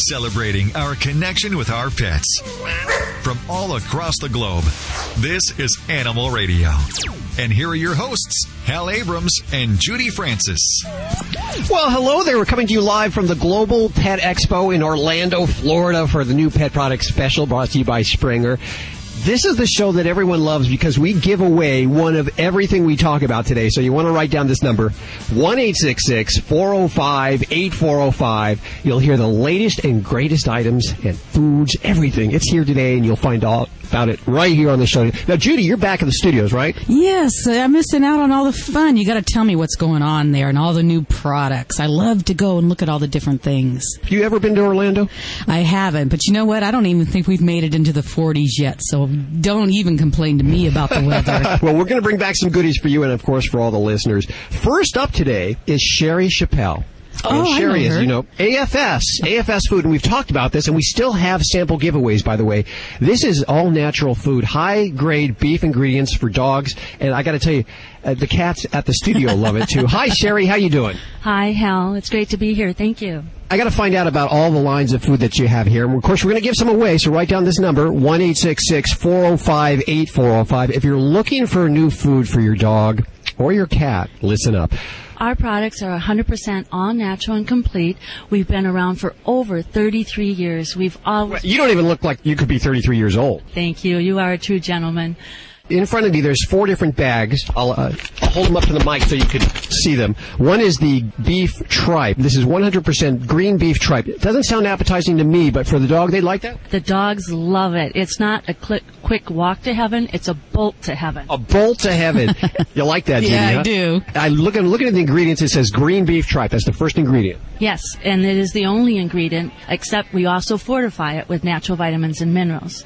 celebrating our connection with our pets. From all across the globe, this is Animal Radio. And here are your hosts, Hal Abrams and Judy Francis. Well, hello there. We're coming to you live from the Global Pet Expo in Orlando, Florida for the new Pet Product Special brought to you by Springer. This is the show that everyone loves because we give away one of everything we talk about today. So you want to write down this number, 1-866-405-8405. You'll hear the latest and greatest items and foods, everything. It's here today and you'll find all about it right here on the show. Now, Judy, you're back in the studios, right? Yes, I'm missing out on all the fun. You got to tell me what's going on there and all the new products. I love to go and look at all the different things. You ever been to Orlando? I haven't, but you know what? I don't even think we've made it into the 40s yet, so don't even complain to me about the weather. well, we're going to bring back some goodies for you and, of course, for all the listeners. First up today is Sherry Chappelle. Oh, and I Sherry is, you know, AFS, AFS food, and we've talked about this, and we still have sample giveaways, by the way. This is all natural food, high grade beef ingredients for dogs, and I got to tell you, uh, the cats at the studio love it too. Hi, Sherry, how you doing? Hi, Hal. It's great to be here. Thank you. I got to find out about all the lines of food that you have here. And of course, we're going to give some away, so write down this number, 1-866-405-8405. If you're looking for new food for your dog or your cat, listen up. Our products are 100% all natural and complete. We've been around for over 33 years. We've always. You don't even look like you could be 33 years old. Thank you. You are a true gentleman. In front of me, there's four different bags. I'll, uh, I'll hold them up to the mic so you can see them. One is the beef tripe. This is 100% green beef tripe. It doesn't sound appetizing to me, but for the dog, they'd like that? The dogs love it. It's not a quick, quick walk to heaven. It's a bolt to heaven. A bolt to heaven. you like that, Judy? Yeah, I huh? do. I look at looking at the ingredients. It says green beef tripe. That's the first ingredient. Yes, and it is the only ingredient, except we also fortify it with natural vitamins and minerals.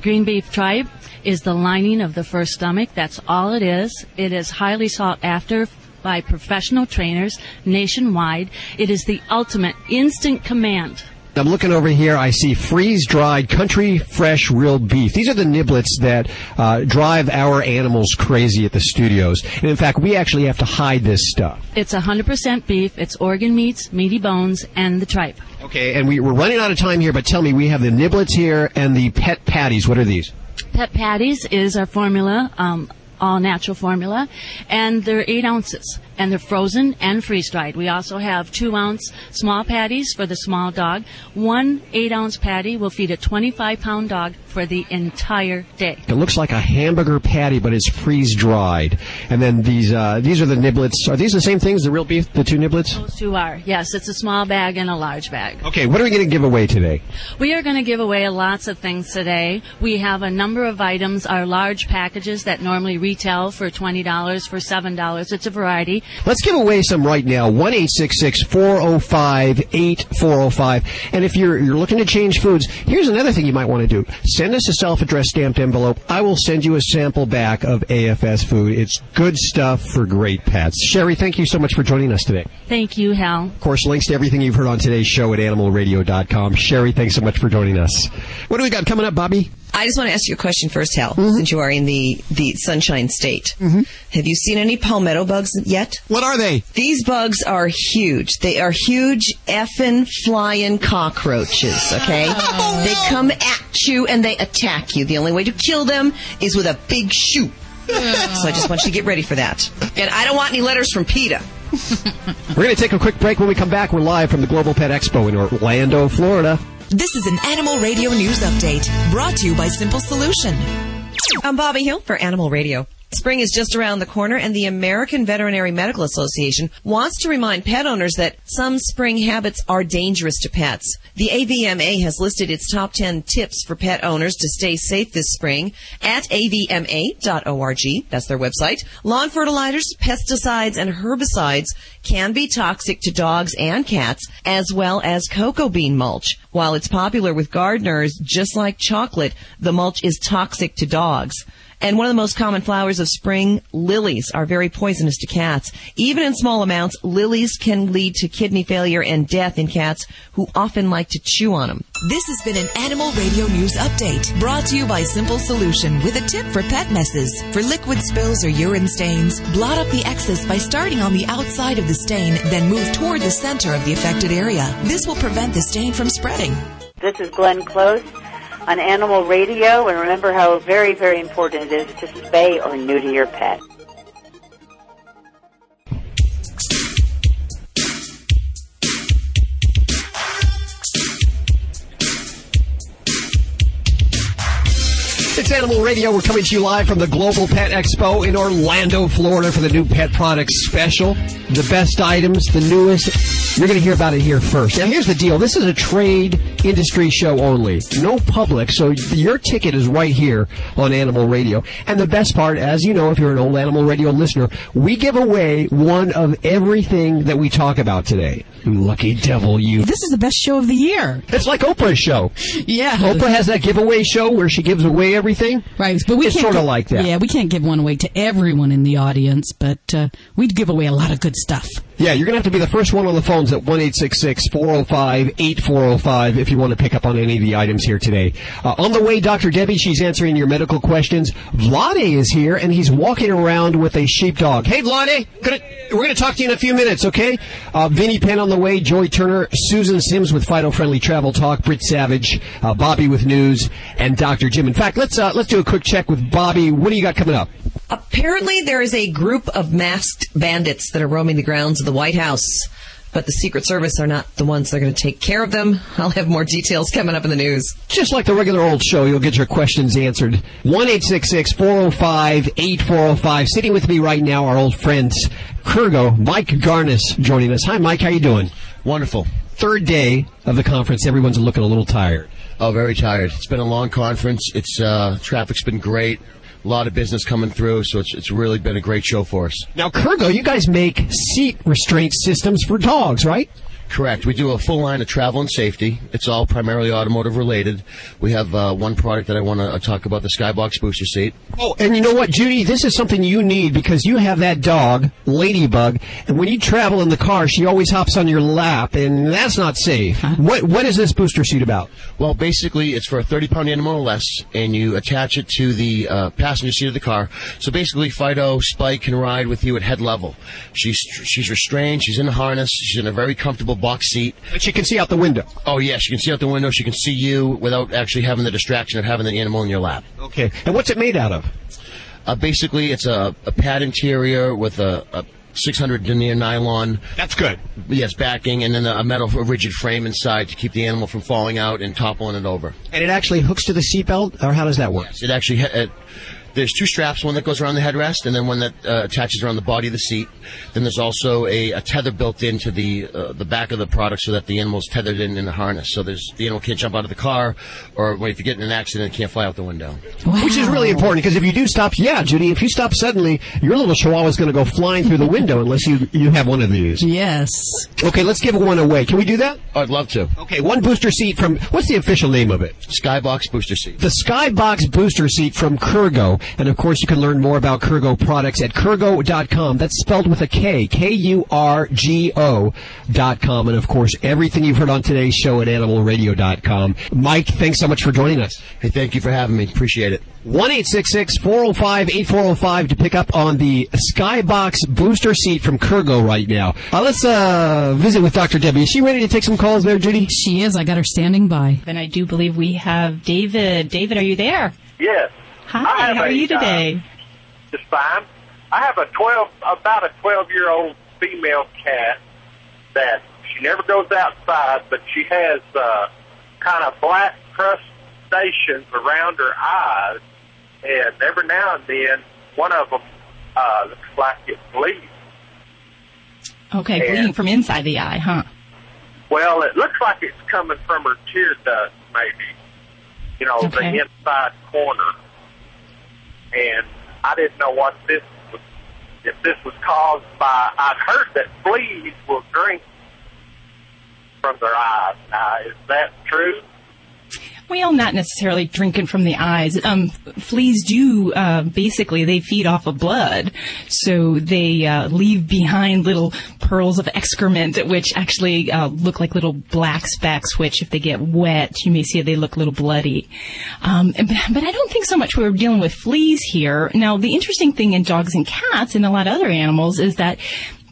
Green beef tripe is the lining of the first stomach. That's all it is. It is highly sought after by professional trainers nationwide. It is the ultimate instant command. I'm looking over here. I see freeze-dried country fresh real beef. These are the niblets that uh, drive our animals crazy at the studios. And in fact, we actually have to hide this stuff. It's 100% beef. It's organ meats, meaty bones, and the tripe. Okay, and we, we're running out of time here, but tell me, we have the niblets here and the pet patties. What are these? Pet patties is our formula, um, all natural formula, and they're eight ounces, and they're frozen and freeze dried. We also have two ounce small patties for the small dog. One eight ounce patty will feed a 25 pound dog for the entire day. It looks like a hamburger patty, but it's freeze-dried. And then these uh, these are the niblets. Are these the same things, the real beef, the two niblets? Those two are, yes, it's a small bag and a large bag. Okay, what are we going to give away today? We are going to give away lots of things today. We have a number of items, our large packages that normally retail for $20, for $7. It's a variety. Let's give away some right now. One eight six six four zero five eight four zero five. And if you're you're looking to change foods, here's another thing you might want to do. Send us a self-addressed stamped envelope. I will send you a sample back of AFS food. It's good stuff for great pets. Sherry, thank you so much for joining us today. Thank you, Hal. Of course, links to everything you've heard on today's show at animalradio.com. Sherry, thanks so much for joining us. What do we got coming up, Bobby? I just want to ask you a question first, Hal, since you are in the, the Sunshine State. Mm-hmm. Have you seen any palmetto bugs yet? What are they? These bugs are huge. They are huge effing flying cockroaches, okay? They come at you and they attack you. The only way to kill them is with a big shoe. So I just want you to get ready for that. And I don't want any letters from PETA. We're going to take a quick break. When we come back, we're live from the Global Pet Expo in Orlando, Florida. This is an Animal Radio News Update brought to you by Simple Solution. I'm Bobby Hill for Animal Radio. Spring is just around the corner, and the American Veterinary Medical Association wants to remind pet owners that some spring habits are dangerous to pets. The AVMA has listed its top 10 tips for pet owners to stay safe this spring at avma.org. That's their website. Lawn fertilizers, pesticides, and herbicides can be toxic to dogs and cats, as well as cocoa bean mulch. While it's popular with gardeners, just like chocolate, the mulch is toxic to dogs. And one of the most common flowers of spring, lilies, are very poisonous to cats. Even in small amounts, lilies can lead to kidney failure and death in cats who often like to chew on them. This has been an Animal Radio News Update brought to you by Simple Solution with a tip for pet messes. For liquid spills or urine stains, blot up the excess by starting on the outside of the stain, then move toward the center of the affected area. This will prevent the stain from spreading. This is Glenn Close on Animal Radio, and remember how very, very important it is to spay or neuter your pet. It's Animal Radio. We're coming to you live from the Global Pet Expo in Orlando, Florida for the new pet products special. The best items, the newest. You're going to hear about it here first. Now, here's the deal. This is a trade industry show only. No public, so your ticket is right here on Animal Radio. And the best part, as you know, if you're an old Animal Radio listener, we give away one of everything that we talk about today. Lucky devil, you. This is the best show of the year. It's like Oprah's show. Yeah. Oprah has that giveaway show where she gives away everything. Right, but we It's can't sorta like that. Yeah, we can't give one away to everyone in the audience, but uh, we'd give away a lot of good stuff. Yeah, you're going to have to be the first one on the phones at 1 405 8405 if you want to pick up on any of the items here today. Uh, on the way, Dr. Debbie, she's answering your medical questions. Vlade is here, and he's walking around with a sheepdog. Hey, Vlade, we're going to talk to you in a few minutes, okay? Uh, Vinnie Penn on the way, Joy Turner, Susan Sims with Fido Friendly Travel Talk, Britt Savage, uh, Bobby with news, and Dr. Jim. In fact, let's uh, let's do a quick check with Bobby. What do you got coming up? Apparently, there is a group of masked bandits that are roaming the grounds of the White House, but the Secret Service are not the ones that are going to take care of them. I'll have more details coming up in the news. Just like the regular old show, you'll get your questions answered. 1 405 8405. Sitting with me right now, our old friends, Kurgo, Mike Garnis joining us. Hi, Mike. How you doing? Wonderful. Third day of the conference. Everyone's looking a little tired. Oh, very tired. It's been a long conference. It's uh, traffic's been great. A lot of business coming through, so it's it's really been a great show for us. Now, Kurgo, you guys make seat restraint systems for dogs, right? Correct. We do a full line of travel and safety. It's all primarily automotive related. We have uh, one product that I want to talk about: the Skybox booster seat. Oh, and you know what, Judy? This is something you need because you have that dog, Ladybug, and when you travel in the car, she always hops on your lap, and that's not safe. What What is this booster seat about? Well, basically, it's for a 30 pound animal or less, and you attach it to the uh, passenger seat of the car. So basically, Fido Spike can ride with you at head level. She's she's restrained. She's in a harness. She's in a very comfortable box seat. But she can see out the window. Oh yeah, she can see out the window. She can see you without actually having the distraction of having the animal in your lap. Okay. And what's it made out of? Uh, basically, it's a, a pad interior with a, a 600 denier nylon. That's good. Yes, backing, and then a metal a rigid frame inside to keep the animal from falling out and toppling it over. And it actually hooks to the seatbelt, or how does that work? It actually it, there's two straps, one that goes around the headrest, and then one that uh, attaches around the body of the seat. Then there's also a, a tether built into the uh, the back of the product so that the animal's tethered in in the harness. So there's the animal can't jump out of the car, or when if you get in an accident, it can't fly out the window. Which is really important because if you do stop, yeah, Judy, if you stop suddenly, your little chihuahua is going to go flying through the window unless you you have one of these. Yes. Okay, let's give one away. Can we do that? I'd love to. Okay, one booster seat from what's the official name of it? Skybox booster seat. The Skybox booster seat from Kurgo. And of course, you can learn more about Kurgo products at Kurgo.com. That's spelled with a K. K-U-R-G-O dot com. And of course, everything you've heard on today's show at animalradio.com. Mike, thanks so much for joining us. Hey, thank you for having me. Appreciate it. 1-866-405-8405 to pick up on the Skybox booster seat from Kurgo right now. Uh, let's uh, visit with Dr. Debbie. Is she ready to take some calls there, Judy? She is. I got her standing by. And I do believe we have David. David, are you there? Yes. Hi, how are a, you uh, today? Just fine. I have a twelve, about a twelve-year-old female cat that she never goes outside, but she has uh, kind of black crustaceans around her eyes, and every now and then one of them uh, looks like it bleeds. Okay, and- bleeding from inside the eye, huh? Well, it looks like it's coming from her tear duct, maybe. You know, Okay. the inside corner. And I didn't know what this was, if this was caused by, I've heard that fleas will drink from their eyes. Now, is that true? Well, not necessarily drinking from the eyes. Um, fleas do uh, basically they feed off of blood, so they uh, leave behind little pearls of excrement, which actually uh, look like little black specks. Which, if they get wet, you may see they look a little bloody. Um, but, but I don't think so much we're dealing with fleas here. Now, the interesting thing in dogs and cats and a lot of other animals is that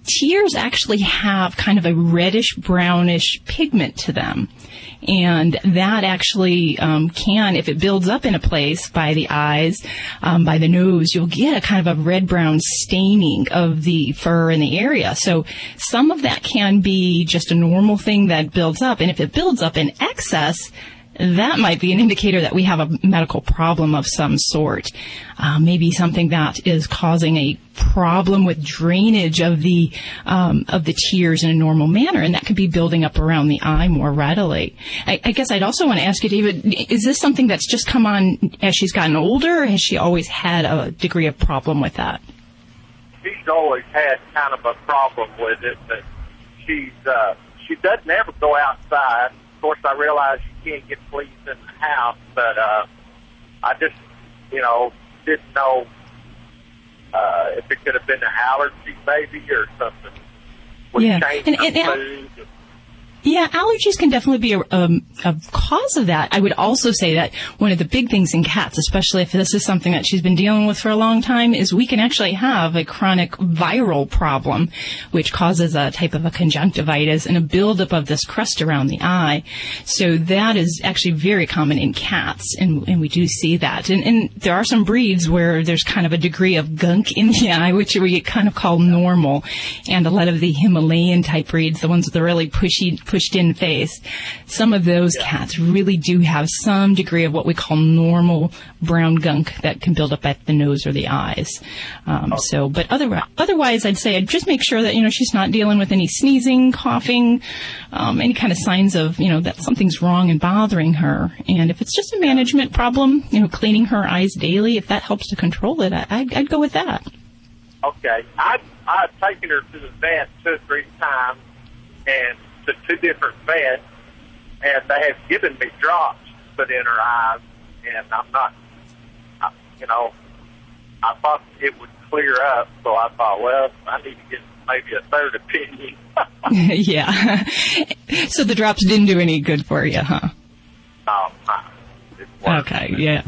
tears actually have kind of a reddish brownish pigment to them. And that actually um, can if it builds up in a place by the eyes um, by the nose you'll get a kind of a red brown staining of the fur in the area. So some of that can be just a normal thing that builds up. And if it builds up in excess that might be an indicator that we have a medical problem of some sort. Uh, maybe something that is causing a problem with drainage of the um, of the tears in a normal manner, and that could be building up around the eye more readily. I, I guess I'd also want to ask you, David, is this something that's just come on as she's gotten older, or has she always had a degree of problem with that? She's always had kind of a problem with it, but she's uh, she doesn't ever go outside. Of course, I realize you can't get fleas in the house, but uh, I just, you know, didn't know uh, if it could have been an allergy maybe or something. Yeah. And- and- and- food. Yeah, allergies can definitely be a, um, a cause of that. I would also say that one of the big things in cats, especially if this is something that she's been dealing with for a long time, is we can actually have a chronic viral problem, which causes a type of a conjunctivitis and a buildup of this crust around the eye. So that is actually very common in cats, and, and we do see that. And, and there are some breeds where there's kind of a degree of gunk in the eye, which we kind of call normal. And a lot of the Himalayan type breeds, the ones with the really pushy, pushed in face, some of those cats really do have some degree of what we call normal brown gunk that can build up at the nose or the eyes. Um, so, but otherwise, otherwise, I'd say I'd just make sure that, you know, she's not dealing with any sneezing, coughing, um, any kind of signs of, you know, that something's wrong and bothering her. And if it's just a management problem, you know, cleaning her eyes daily, if that helps to control it, I, I'd, I'd go with that. Okay, I I've taken her to the vet two or three times, and to two different vets, and they have given me drops put in her eyes, and I'm not, I, you know, I thought it would clear up, so I thought, well, I need to get maybe a third opinion. yeah. so the drops didn't do any good for you, huh? um, Okay, yeah.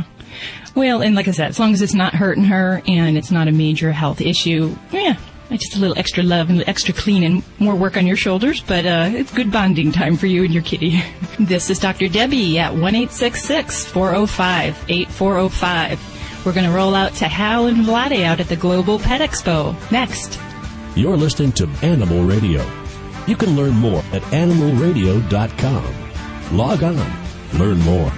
Well, and like I said, as long as it's not hurting her and it's not a major health issue, yeah, just a little extra love and extra clean and more work on your shoulders, but uh, it's good bonding time for you and your kitty. this is Dr. Debbie at 1-866-405-8405. We're going to roll out to Hal and Vlade out at the Global Pet Expo next. You're listening to Animal Radio. You can learn more at animalradio.com. Log on, learn more.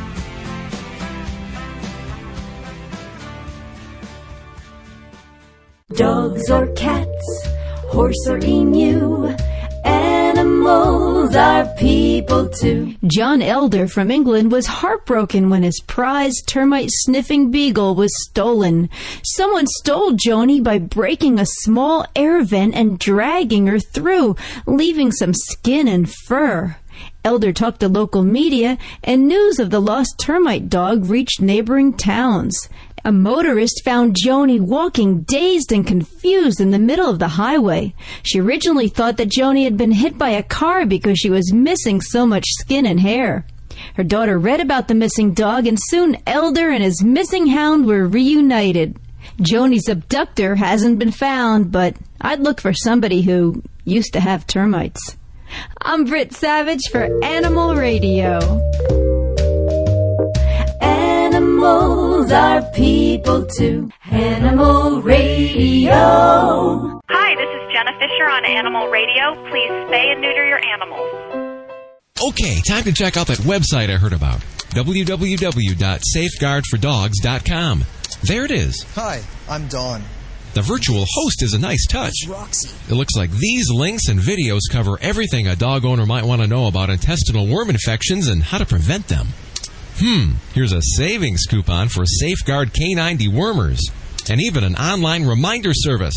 Dogs or cats, horse or emu, animals are people too. John Elder from England was heartbroken when his prized termite sniffing beagle was stolen. Someone stole Joni by breaking a small air vent and dragging her through, leaving some skin and fur. Elder talked to local media, and news of the lost termite dog reached neighboring towns. A motorist found Joni walking dazed and confused in the middle of the highway. She originally thought that Joni had been hit by a car because she was missing so much skin and hair. Her daughter read about the missing dog, and soon Elder and his missing hound were reunited. Joni's abductor hasn't been found, but I'd look for somebody who used to have termites. I'm Britt Savage for Animal Radio. Animals are people too. Animal Radio. Hi, this is Jenna Fischer on Animal Radio. Please spay and neuter your animals. Okay, time to check out that website I heard about www.safeguardfordogs.com. There it is. Hi, I'm Dawn. The virtual host is a nice touch. Roxy. It looks like these links and videos cover everything a dog owner might want to know about intestinal worm infections and how to prevent them. Hmm, here's a savings coupon for Safeguard Canine Dewormers and even an online reminder service.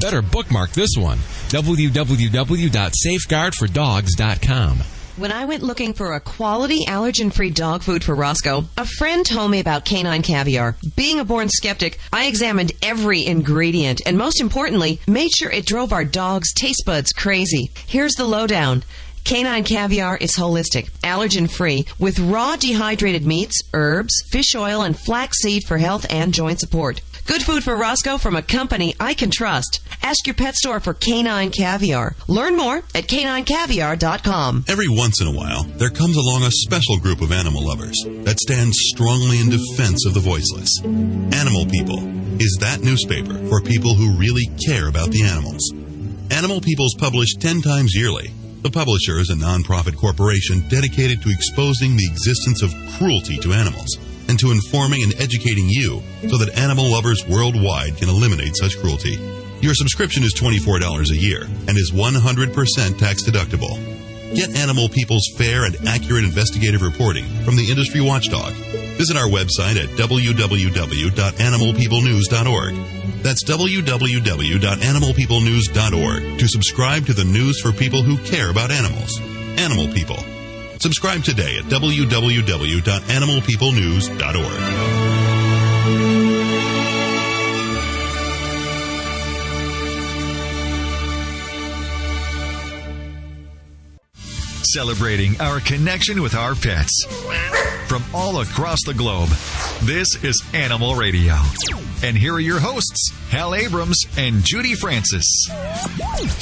Better bookmark this one www.safeguardfordogs.com. When I went looking for a quality allergen free dog food for Roscoe, a friend told me about canine caviar. Being a born skeptic, I examined every ingredient and most importantly, made sure it drove our dog's taste buds crazy. Here's the lowdown. Canine caviar is holistic, allergen free, with raw dehydrated meats, herbs, fish oil, and flaxseed for health and joint support. Good food for Roscoe from a company I can trust. Ask your pet store for canine caviar. Learn more at caninecaviar.com. Every once in a while, there comes along a special group of animal lovers that stands strongly in defense of the voiceless. Animal People is that newspaper for people who really care about the animals. Animal People's published 10 times yearly. The publisher is a nonprofit corporation dedicated to exposing the existence of cruelty to animals and to informing and educating you so that animal lovers worldwide can eliminate such cruelty. Your subscription is $24 a year and is 100% tax deductible. Get Animal People's fair and accurate investigative reporting from the industry watchdog. Visit our website at www.animalpeoplenews.org. That's www.animalpeoplenews.org to subscribe to the news for people who care about animals. Animal People. Subscribe today at www.animalpeoplenews.org. Celebrating our connection with our pets. From all across the globe, this is Animal Radio. And here are your hosts, Hal Abrams and Judy Francis.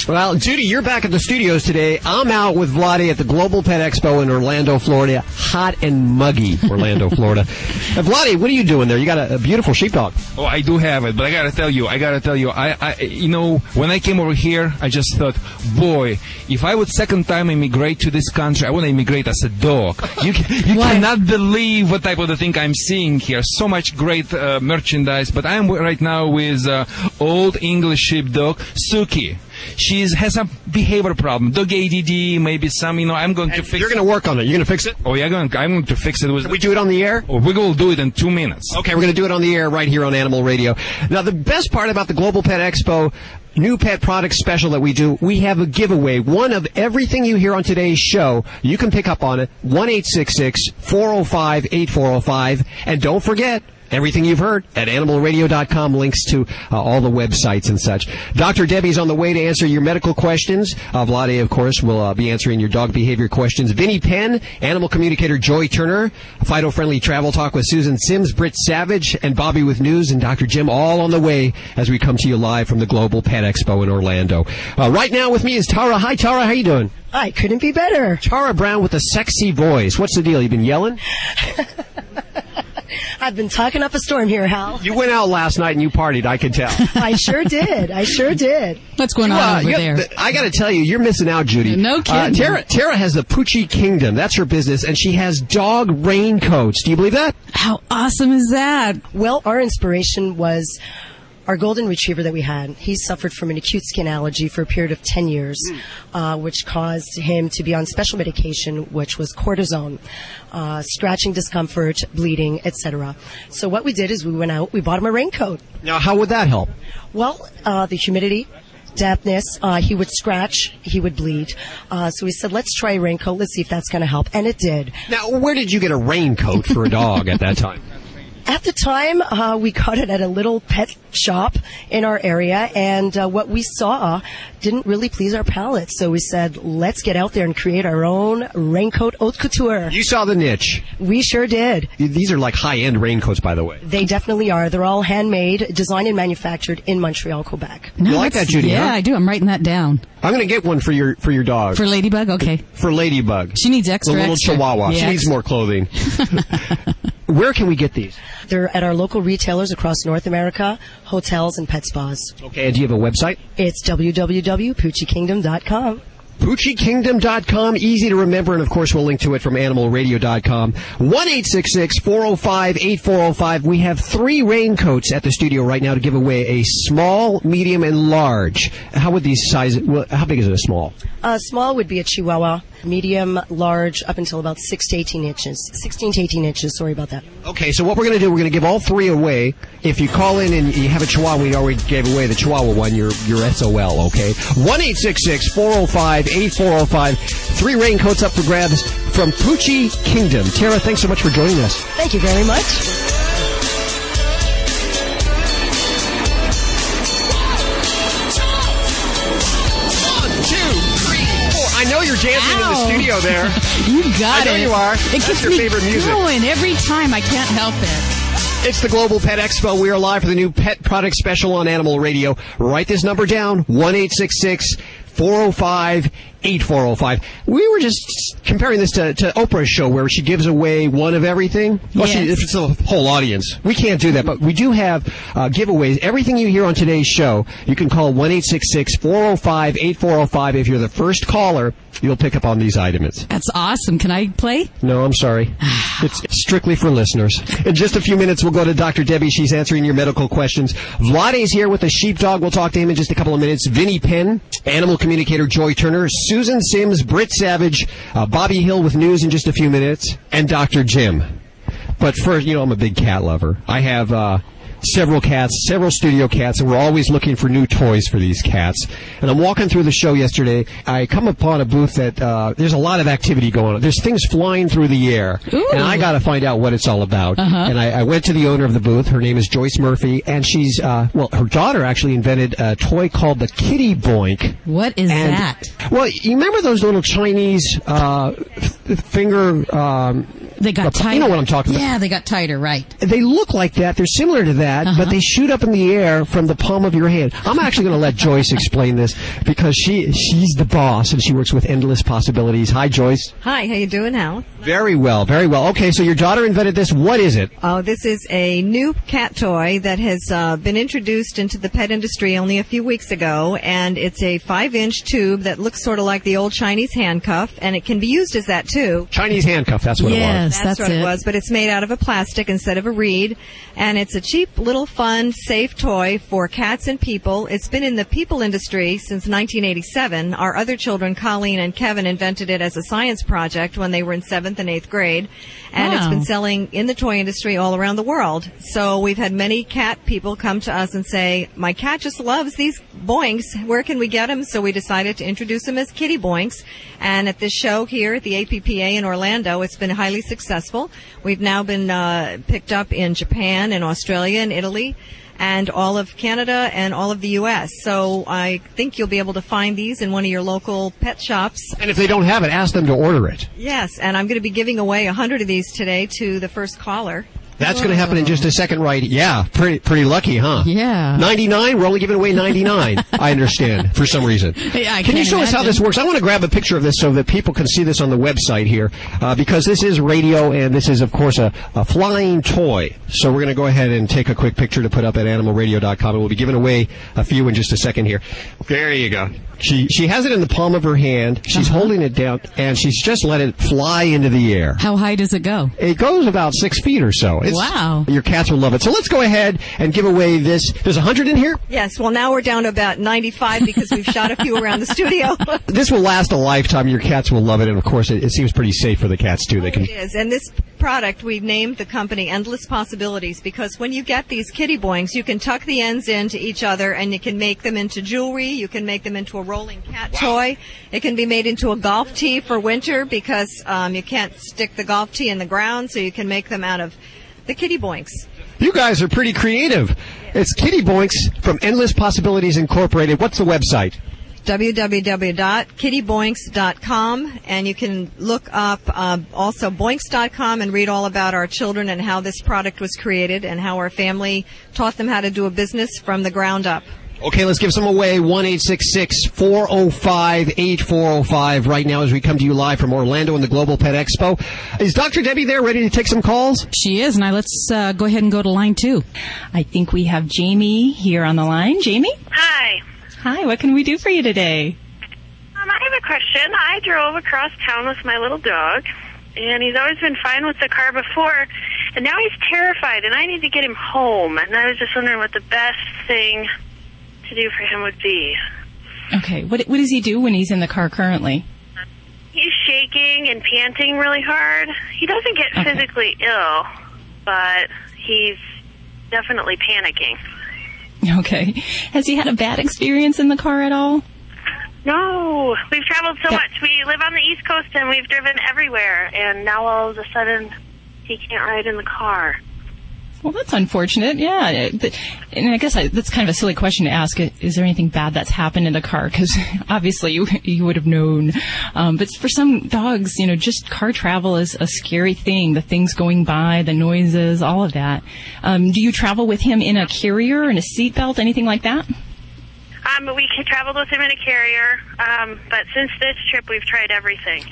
Well, Judy, you're back at the studios today. I'm out with Vladi at the Global Pet Expo in Orlando, Florida. Hot and muggy, Orlando, Florida. Uh, Vladi, what are you doing there? You got a, a beautiful sheepdog. Oh, I do have it, but I gotta tell you, I gotta tell you, I, I, you know, when I came over here, I just thought, boy, if I would second time immigrate to this country, I want to immigrate as a dog. You, can, you cannot believe what type of the thing I'm seeing here. So much great uh, merchandise, but I'm right now with uh, old English sheepdog, Suki. She has a behavior problem, dog ADD, maybe some, you know, I'm going to fix You're going to work on it. You're going to fix it? Oh, yeah, I'm going, I'm going to fix it. With, Can we do it on the air? Oh, we will do it in two minutes. Okay, we're going to do it on the air right here on Animal Radio. Now, the best part about the Global Pet Expo new pet product special that we do, we have a giveaway. One of everything you hear on today's show, you can pick up on it. 1 405 8405. And don't forget, Everything you've heard at animalradio.com links to uh, all the websites and such. Dr. Debbie's on the way to answer your medical questions. Uh, Vlade, of course, will uh, be answering your dog behavior questions. Vinnie Penn, animal communicator Joy Turner, Fido Friendly Travel Talk with Susan Sims, Britt Savage, and Bobby with News, and Dr. Jim all on the way as we come to you live from the Global Pet Expo in Orlando. Uh, right now with me is Tara. Hi, Tara. How you doing? I couldn't be better. Tara Brown with a sexy voice. What's the deal? You been yelling? I've been talking up a storm here, Hal. You went out last night and you partied. I can tell. I sure did. I sure did. What's going on Well, over there? th- I got to tell you, you're missing out, Judy. No Uh, kidding. Tara, Tara has the Poochie Kingdom. That's her business, and she has dog raincoats. Do you believe that? How awesome is that? Well, our inspiration was our golden retriever that we had. He suffered from an acute skin allergy for a period of 10 years, uh, which caused him to be on special medication, which was cortisone, uh, scratching discomfort, bleeding, etc. So what we did is we went out, we bought him a raincoat. Now, how would that help? Well, uh, the humidity, dampness, uh, he would scratch, he would bleed. Uh, so we said, let's try a raincoat, let's see if that's going to help. And it did. Now, where did you get a raincoat for a dog at that time? At the time, uh, we got it at a little pet shop in our area, and uh, what we saw didn't really please our palate. So we said, let's get out there and create our own raincoat haute couture. You saw the niche. We sure did. These are like high-end raincoats, by the way. They definitely are. They're all handmade, designed and manufactured in Montreal, Quebec. you like that, Judy? Yeah, huh? I do. I'm writing that down. I'm going to get one for your for your dog. For Ladybug? Okay. For Ladybug. She needs extra, The little extra. Chihuahua. She Yeah, needs more clothing. Where can we get these? They're at our local retailers across North America, hotels, and pet spas. Okay, and do you have a website? It's www.poochiekingdom.com. PoochieKingdom.com, easy to remember, and of course we'll link to it from AnimalRadio.com. 1-866-405-8405. We have three raincoats at the studio right now to give away, a small, medium, and large. How would these size, how big is it a small? Uh, small would be a Chihuahua. Medium, large, up until about 6 to 18 inches. 16 to 18 inches, sorry about that. Okay, so what we're going to do, we're going to give all three away. If you call in and you have a Chihuahua, we already gave away the Chihuahua one, you're, you're SOL, okay? 1-866-405-8405. Three raincoats up for grabs from Poochie Kingdom. Tara, thanks so much for joining us. Thank you very much. There. You got I it. you are. It That's gets your me favorite music. going every time. I can't help it. It's the Global Pet Expo. We are live for the new pet product special on Animal Radio. Write this number down, 1 405 8405. We were just comparing this to, to Oprah's show where she gives away one of everything. Well, she, Yes. if it's a whole audience. We can't do that, but we do have uh, giveaways. Everything you hear on today's show, you can call 1 405 8405. If you're the first caller, you'll pick up on these items. That's awesome. Can I play? No, I'm sorry. It's strictly for listeners. In just a few minutes, we'll go to Dr. Debbie. She's answering your medical questions. Vlade's here with the sheepdog. We'll talk to him in just a couple of minutes. Vinnie Penn, animal communicator Joy Turner, Susan Sims, Britt Savage, uh, Bobby Hill with news in just a few minutes, and Dr. Jim. But first, you know, I'm a big cat lover. I have uh, several cats, several studio cats, and we're always looking for new toys for these cats. And I'm walking through the show yesterday. I come upon a booth that uh, there's a lot of activity going on. There's things flying through the air, and I got to find out what it's all about. And I, I went to the owner of the booth. Her name is Joyce Murphy, and she's uh, well, her daughter actually invented a toy called the Kitty Boink. What is And- that? Well, you remember those little Chinese uh, f- finger? Um, They got tighter. You know what I'm talking about. Yeah, they got tighter, right. They look like that. They're similar to that, Uh-huh. but they shoot up in the air from the palm of your hand. I'm actually going to let Joyce explain this because she she's the boss and she works with Endless Possibilities. Hi, Joyce. Hi, how you doing, Hal? Very well, very well. Okay, so your daughter invented this. What is it? Oh, this is a new cat toy that has uh, been introduced into the pet industry only a few weeks ago, and it's a five-inch tube that looks sort of like the old Chinese handcuff, and it can be used as that too. Chinese handcuff. That's what it was. That's, what it. was, but it's made out of a plastic instead of a reed, and it's a cheap, little, fun, safe toy for cats and people. It's been in the people industry since 1987. Our other children, Colleen and Kevin, invented it as a science project when they were in seventh and eighth grade, and it's been selling in the toy industry all around the world. So we've had many cat people come to us and say, "My cat just loves these boinks. Where can we get them?" So we decided to introduce them as kitty boinks. And at this show here at the APPA in Orlando, it's been highly successful. We've now been uh, picked up in Japan and Australia and Italy. And all of Canada and all of the U.S. So I think you'll be able to find these in one of your local pet shops. And if they don't have it, ask them to order it. Yes, and I'm going to be giving away a hundred of these today to the first caller. That's going to happen in just a second, right? Yeah, pretty pretty lucky, huh? Yeah. 99? We're only giving away 99. I understand, for some reason. Yeah, I can you can't show us how this works? I want to grab a picture of this so that people can see this on the website here, uh, because this is radio and this is, of course, a, a flying toy. So we're going to go ahead and take a quick picture to put up at animalradio.com, and we'll be giving away a few in just a second here. There you go. She she has it in the palm of her hand. She's Uh-huh. holding it down, and she's just let it fly into the air. How high does it go? It goes about six feet or so. It's, Wow. Your cats will love it. So let's go ahead and give away this. There's a hundred in here. Yes, well now we're down to about 95 because we've shot a few around the studio. This will last a lifetime. Your cats will love it, and of course, it, it seems pretty safe for the cats too. They can. It is. And this product, we've named the company Endless Possibilities because when you get these kitty boinks, you can tuck the ends into each other and you can make them into jewelry. You can make them into a rolling cat toy. It can be made into a golf tee for winter because um, you can't stick the golf tee in the ground, so you can make them out of the kitty boinks. You guys are pretty creative. It's Kitty Boinks from Endless Possibilities Incorporated. What's the website? www.kittyboinks.com and you can look up uh, also boinks.com and read all about our children and how this product was created and how our family taught them how to do a business from the ground up. Okay, let's give some away. 1 405 8405 right now as we come to you live from Orlando and the Global Pet Expo. Is Dr. Debbie there ready to take some calls? She is. Now let's uh, go ahead and go to line two. I think we have Jamie here on the line. Jamie? Hi. Hi, what can we do for you today? Um, I have a question. I drove across town with my little dog, and he's always been fine with the car before, and now he's terrified, and I need to get him home. And I was just wondering what the best thing to do for him would be. Okay, what, what does he do when he's in the car currently? He's shaking and panting really hard. He doesn't get physically ill, but he's definitely panicking. Okay. Has he had a bad experience in the car at all? No, we've traveled so much. We live on the East Coast and we've driven everywhere, and now all of a sudden he can't ride in the car. Well, that's unfortunate. Yeah, and I guess I, that's kind of a silly question to ask. Is there anything bad that's happened in the car? Because obviously you you would have known. Um, but for some dogs, you know, just car travel is a scary thing. The things going by, the noises, all of that. Um, do you travel with him in a carrier and a seatbelt, anything like that? Um, we traveled with him in a carrier, um, but since this trip, we've tried everything.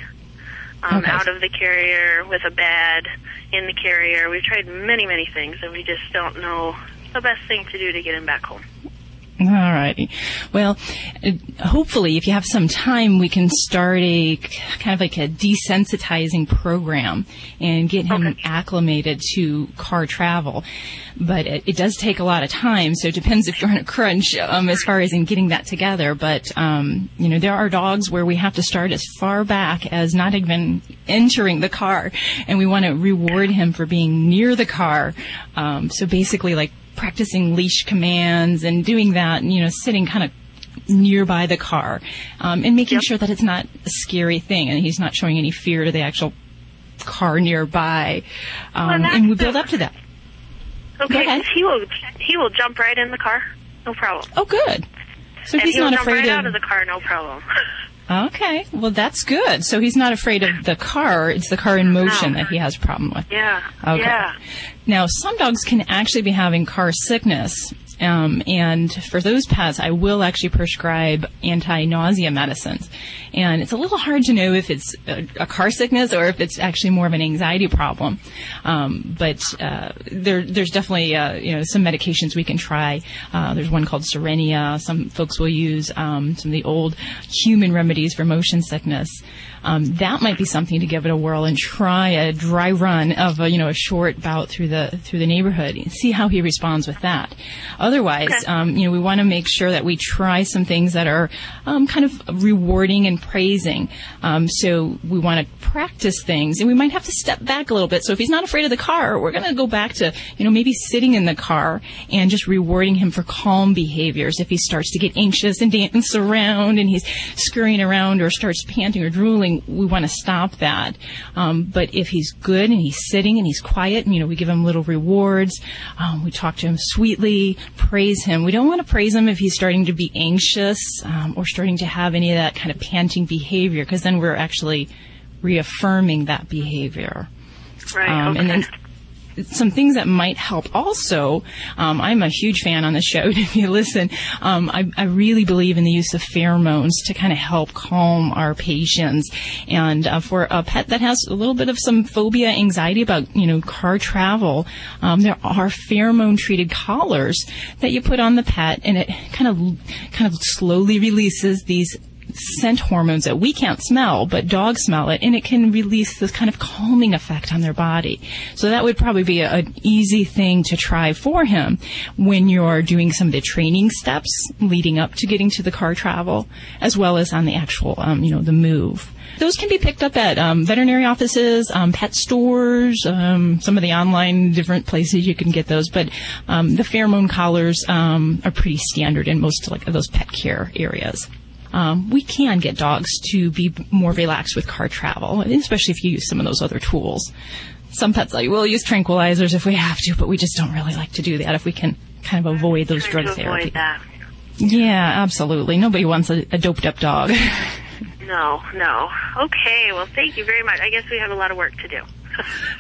Um, Okay. Out of the carrier, with a bed, in the carrier. We've tried many, many things, and we just don't know the best thing to do to get him back home. All righty. Well, uh, hopefully, if you have some time, we can start a kind of like a desensitizing program and get him acclimated to car travel. But it, it does take a lot of time, so it depends if you're on a crunch um, as far as in getting that together. But um, you know, there are dogs where we have to start as far back as not even entering the car, and we want to reward him for being near the car. Um, so basically, like practicing leash commands and doing that, and, you know, sitting kind of nearby the car, um, and making sure that it's not a scary thing and he's not showing any fear to the actual car nearby. Um, Well, and we build up to that. Okay, he will he will jump right in the car, no problem. Oh, good. So and he's he'll not jump afraid right of- out of the car, no problem. Okay, well that's good. So he's not afraid of the car; it's the car in motion No. that he has a problem with. Yeah. Okay. Yeah. Now, some dogs can actually be having car sickness. Um, and for those pets, I will actually prescribe anti-nausea medicines. And it's a little hard to know if it's a, a car sickness or if it's actually more of an anxiety problem. Um, but uh, there, there's definitely uh, you know some medications we can try. Uh, there's one called Cerenia. Some folks will use um, some of the old human remedies for motion sickness. Um, that might be something to give it a whirl and try a dry run of a, you know a short bout through the through the neighborhood and see how he responds with that. Otherwise, um, you know, we want to make sure that we try some things that are um, kind of rewarding and praising. Um, so we want to practice things, and we might have to step back a little bit. So if he's not afraid of the car, we're going to go back to you know maybe sitting in the car and just rewarding him for calm behaviors. If he starts to get anxious and dance around and he's scurrying around or starts panting or drooling, we want to stop that. Um, but if he's good and he's sitting and he's quiet, and you know we give him little rewards, um, we talk to him sweetly, praise him. We don't want to praise him if he's starting to be anxious um, or starting to have any of that kind of panting behavior, because then we're actually reaffirming that behavior. Right. Um, okay. And then some things that might help also. Um, I'm a huge fan on the show. If you listen, um, I, I really believe in the use of pheromones to kind of help calm our patients. And uh, for a pet that has a little bit of some phobia, anxiety about you know car travel, um, there are pheromone treated collars that you put on the pet, and it kind of kind of slowly releases these scent hormones that we can't smell, but dogs smell it, and it can release this kind of calming effect on their body. So that would probably be a- an easy thing to try for him when you're doing some of the training steps leading up to getting to the car travel, as well as on the actual, um, you know, the move. Those can be picked up at um, veterinary offices, um, pet stores, um, some of the online different places you can get those. But um, the pheromone collars um, are pretty standard in most like those pet care areas um, we can get dogs to be more relaxed with car travel, especially if you use some of those other tools. Some pets like we'll use tranquilizers if we have to, but we just don't really like to do that if we can kind of avoid those drug therapy. avoid that. Yeah, absolutely. Nobody wants a, a doped up dog. No, no. Okay, well, thank you very much. I guess we have a lot of work to do.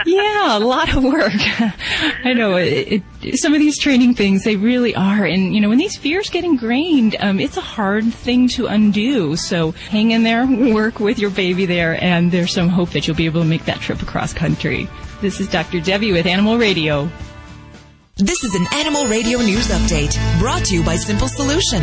Yeah, a lot of work. I know it, it, some of these training things they really are, and you know when these fears get ingrained, um, it's a hard thing to undo. So hang in there, work with your baby there, and there's some hope that you'll be able to make that trip across country. This is Dr. Debbie with Animal Radio. This is an Animal Radio News Update brought to you by Simple Solution.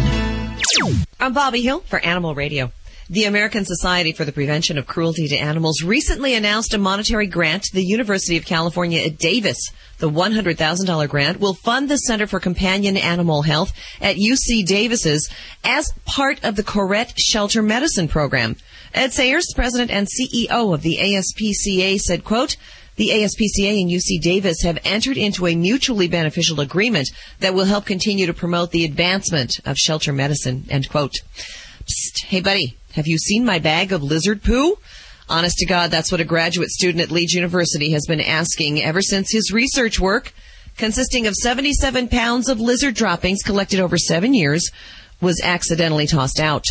I'm Bobby Hill for Animal Radio. The American Society for the Prevention of Cruelty to Animals recently announced a monetary grant to the University of California at Davis. The $100,000 grant will fund the Center for Companion Animal Health at UC Davis's as part of the Koret Shelter Medicine Program. Ed Sayers, president and CEO of the ASPCA, said, quote, the ASPCA and UC Davis have entered into a mutually beneficial agreement that will help continue to promote the advancement of shelter medicine, end quote. Psst, hey buddy, have you seen my bag of lizard poo? Honest to God, that's what a graduate student at Leeds University has been asking ever since his research work, consisting of 77 pounds of lizard droppings collected over seven years, was accidentally tossed out.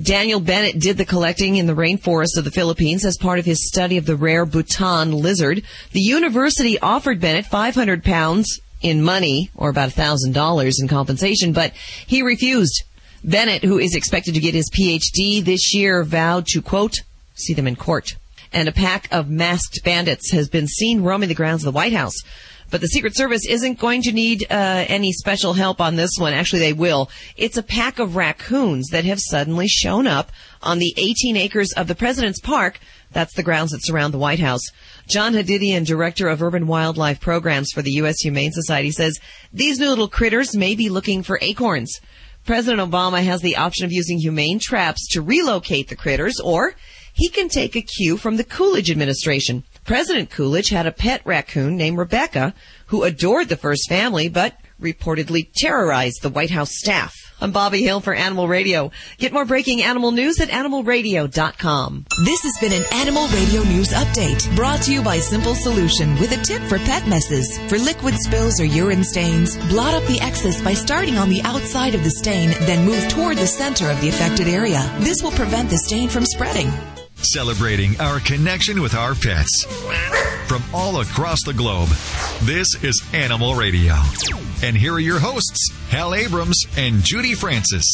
Daniel Bennett did the collecting in the rainforest of the Philippines as part of his study of the rare butaan lizard. The university offered Bennett 500 pounds in money, or about $1,000 in compensation, but he refused. Bennett, who is expected to get his PhD this year, vowed to, quote, see them in court. And a pack of masked bandits has been seen roaming the grounds of the White House. But the Secret Service isn't going to need uh, any special help on this one. Actually, they will. It's a pack of raccoons that have suddenly shown up on the 18 acres of the President's Park. That's the grounds that surround the White House. John Hadidian, Director of Urban Wildlife Programs for the U.S. Humane Society, says these new little critters may be looking for acorns. President Obama has the option of using humane traps to relocate the critters, or he can take a cue from the Coolidge administration. President Coolidge had a pet raccoon named Rebecca who adored the first family, but reportedly terrorized the White House staff. I'm Bobby Hill for Animal Radio. Get more breaking animal news at animalradio.com. This has been an Animal Radio News Update brought to you by Simple Solution with a tip for pet messes. For liquid spills or urine stains, blot up the excess by starting on the outside of the stain, then move toward the center of the affected area. This will prevent the stain from spreading. Celebrating our connection with our pets. From all across the globe, this is Animal Radio. And here are your hosts, Hal Abrams and Judy Francis.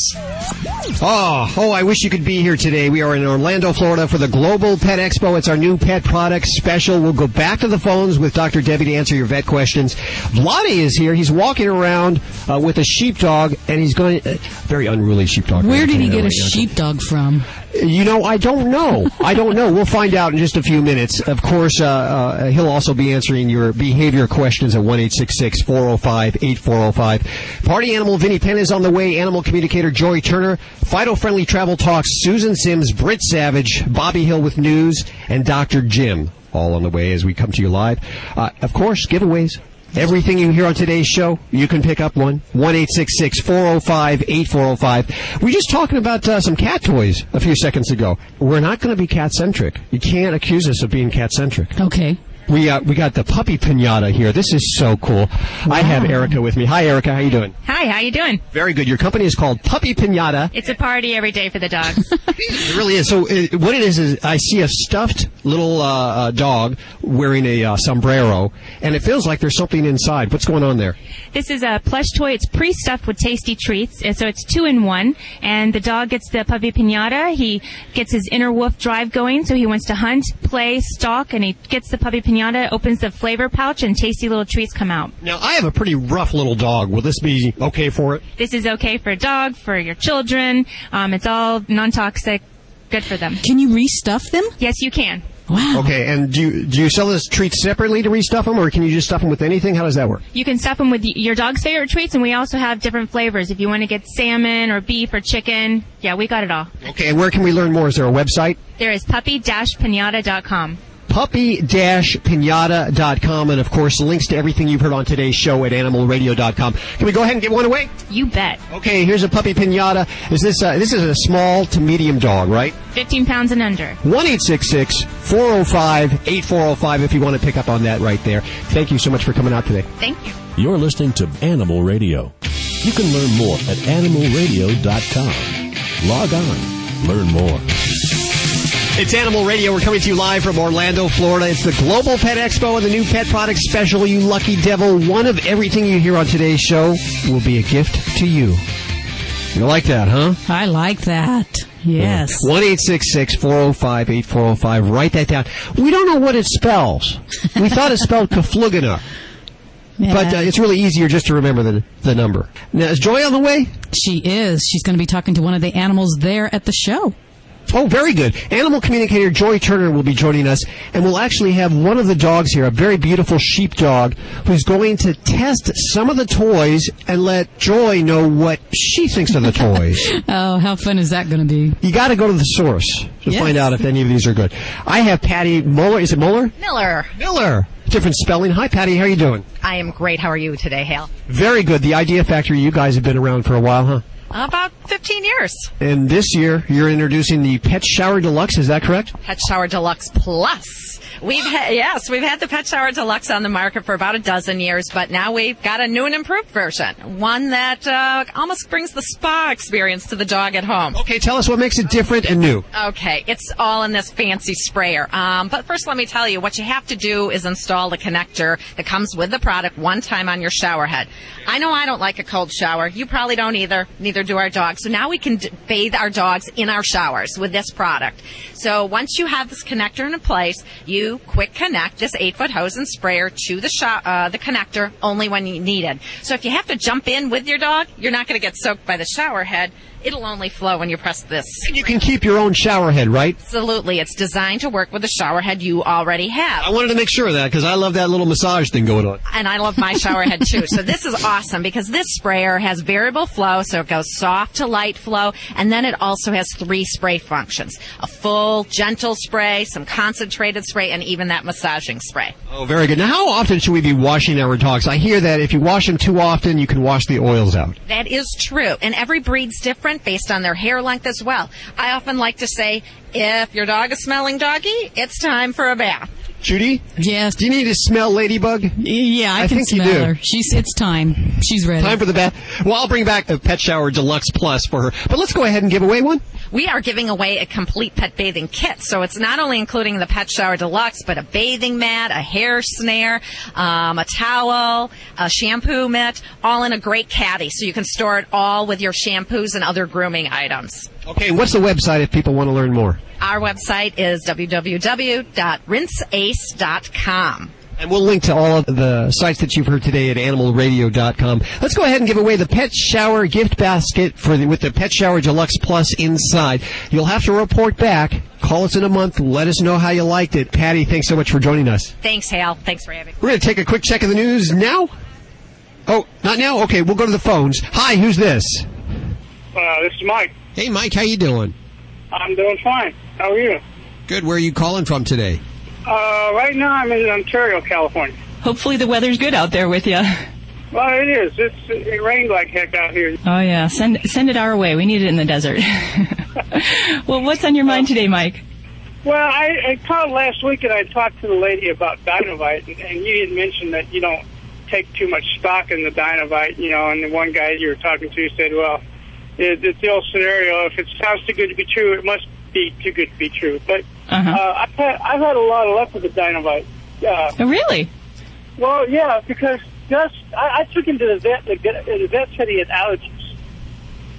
Oh, oh, I wish you could be here today. We are in Orlando, Florida for the Global Pet Expo. It's our new pet product special. We'll go back to the phones with Dr. Debbie to answer your vet questions. Vladi is here. He's walking around uh, with a sheepdog, and he's going, uh, very unruly sheepdog. Where did he get a sheepdog from? You know, I don't know. I don't know. We'll find out in just a few minutes. Of course, uh, uh, he'll also be answering your behavior questions at one 405 8405 Party animal Vinnie Penn is on the way. Animal communicator Joy Turner. Fido Friendly Travel Talks Susan Sims, Britt Savage, Bobby Hill with news, and Dr. Jim. All on the way as we come to you live. Uh, of course, giveaways. Everything you hear on today's show, you can pick up one. 1 405 8405. We were just talking about uh, some cat toys a few seconds ago. We're not going to be cat centric. You can't accuse us of being cat centric. Okay. We uh, we got the puppy pinata here. This is so cool. I have Erica with me. Hi, Erica. How you doing? Hi, how you doing? Very good. Your company is called Puppy Pinata. It's a party every day for the dogs. It really is. So uh, what it is is I see a stuffed little uh, uh, dog wearing a uh, sombrero, and it feels like there's something inside. What's going on there? this is a plush toy. It's pre-stuffed with tasty treats, and so it's two in one. And the dog gets the puppy pinata. He gets his inner wolf drive going, so he wants to hunt, play, stalk, and he gets the puppy pinata, opens the flavor pouch, and tasty little treats come out. Now I have a pretty rough little dog. Will this be okay for it? This is okay for a dog, for your children. Um, it's all non-toxic, good for them. Can you restuff them? Yes, you can. Wow. Okay. And do you, do you sell this treat separately to restuff them, or can you just stuff them with anything? How does that work? You can stuff them with your dog's favorite treats, and we also have different flavors. If you want to get salmon or beef or chicken, yeah, we got it all. Okay. And where can we learn more? Is there a website? There is puppy-pinata.com. puppy-pinata.com and of course links to everything you've heard on today's show at animalradio.com. Can we go ahead and give one away? You bet. Okay, here's a puppy pinata. Is this uh, this is a small to medium dog, right? 15 pounds and under. 1-866-405-8405 if you want to pick up on that right there. Thank you so much for coming out today. Thank you. You're listening to Animal Radio. You can learn more at animalradio.com. Log on. Learn more. It's Animal Radio. We're coming to you live from Orlando, Florida. It's the Global Pet Expo and the new pet product special. You lucky devil. One of everything you hear on today's show will be a gift to you. You like that, huh? I like that. Yes. One eight six six four zero five eight four zero five. Write that down. We don't know what it spells. We thought it spelled Kaflugana, but uh, it's really easier just to remember the the number. Now is Joy on the way? She is. She's going to be talking to one of the animals there at the show. Oh, very good. Animal communicator Joy Turner will be joining us, and we'll actually have one of the dogs here, a very beautiful sheepdog, who's going to test some of the toys and let Joy know what she thinks of the toys. oh, how fun is that going to be? You got to go to the source to Yes. find out if any of these are good. I have Patty Muller. Is it Muller? Miller. Miller. Different spelling. Hi, Patty. How are you doing? I am great. How are you today, Hale? Very good. The Idea Factory. You guys have been around for a while, huh? About 15 years. And this year, you're introducing the Pet Shower Deluxe. Is that correct? Pet Shower Deluxe Plus. We've had, yes, we've had the Pet Shower Deluxe on the market for about a dozen years, but now we've got a new and improved version. One that uh, almost brings the spa experience to the dog at home. Okay, tell us what makes it different and new. Okay, it's all in this fancy sprayer. Um, but first, let me tell you what you have to do is install the connector that comes with the product one time on your shower head. I know I don't like a cold shower. You probably don't either. Neither do our dogs. So now we can d- bathe our dogs in our showers with this product. So once you have this connector in place, you quick connect this eight foot hose and sprayer to the sho- uh, the connector only when you need it. So if you have to jump in with your dog, you're not going to get soaked by the shower head. It'll only flow when you press this. You can keep your own shower head, right? Absolutely. It's designed to work with the shower head you already have. I wanted to make sure of that because I love that little massage thing going on. And I love my shower head too. So this is awesome because this sprayer has variable flow, so it goes soft to light flow, and then it also has three spray functions. A full, gentle spray, some concentrated spray, and even that massaging spray. Oh, very good. Now, how often should we be washing our dogs? I hear that if you wash them too often, you can wash the oils out. That is true. And every breed's different based on their hair length as well. I often like to say, if your dog is smelling doggy, it's time for a bath. Judy? Yes. Do you need to smell Ladybug? Yeah, I, I can think you smell do. her. She's. It's time. She's ready. Time for the bath. Well, I'll bring back a Pet Shower Deluxe Plus for her. But let's go ahead and give away one. We are giving away a complete pet bathing kit. So it's not only including the Pet Shower Deluxe, but a bathing mat, a hair snare, um, a towel, a shampoo mitt, all in a great caddy. So you can store it all with your shampoos and other grooming items. Okay, and what's the website if people want to learn more? Our website is www.rinseace.com. And we'll link to all of the sites that you've heard today at animalradio.com. Let's go ahead and give away the Pet Shower gift basket for the, with the Pet Shower Deluxe Plus inside. You'll have to report back. Call us in a month. Let us know how you liked it. Patty, thanks so much for joining us. Thanks, Hal. Thanks for having me. We're going to take a quick check of the news now. Oh, not now? Okay, we'll go to the phones. Hi, who's this? Uh, this is Mike. Hey, Mike, how you doing? I'm doing fine. How are you? Good. Where are you calling from today? Uh, right now I'm in Ontario, California. Hopefully the weather's good out there with you. Well, it is. It's it rained like heck out here. Oh yeah, send send it our way. We need it in the desert. well, what's on your mind today, Mike? Well, I, I called last week and I talked to the lady about Dinovite, and, and you had mentioned that you don't take too much stock in the Dinovite, you know. And the one guy you were talking to said, "Well, it, it's the old scenario. If it sounds too good to be true, it must be too good to be true." But Uh-huh. uh, I've had I've had a lot of luck with the Dinovite. Uh, Oh, really? Well, yeah, because Gus, I, I took him to the vet. The, vet- the vet said he had allergies,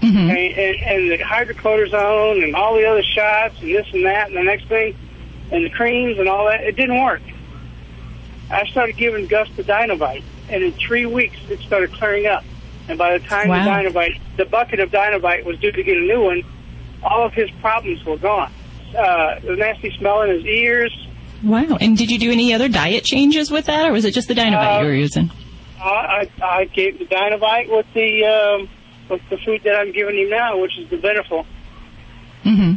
Mm-hmm. and, and, and the hydrochlorozone and all the other shots and this and that and the next thing, and the creams and all that. It didn't work. I started giving Gus the Dinovite, and in three weeks it started clearing up. And by the time Wow. the Dinovite, the bucket of Dinovite was due to get a new one, all of his problems were gone. Uh, the nasty smell in his ears, Wow. And did you do any other diet changes with that, or was it just the Dinovite Uh, you were using? I, I, I gave the Dinovite with the um, with the food that I'm giving him now, which is the Beneful. Mm-hmm.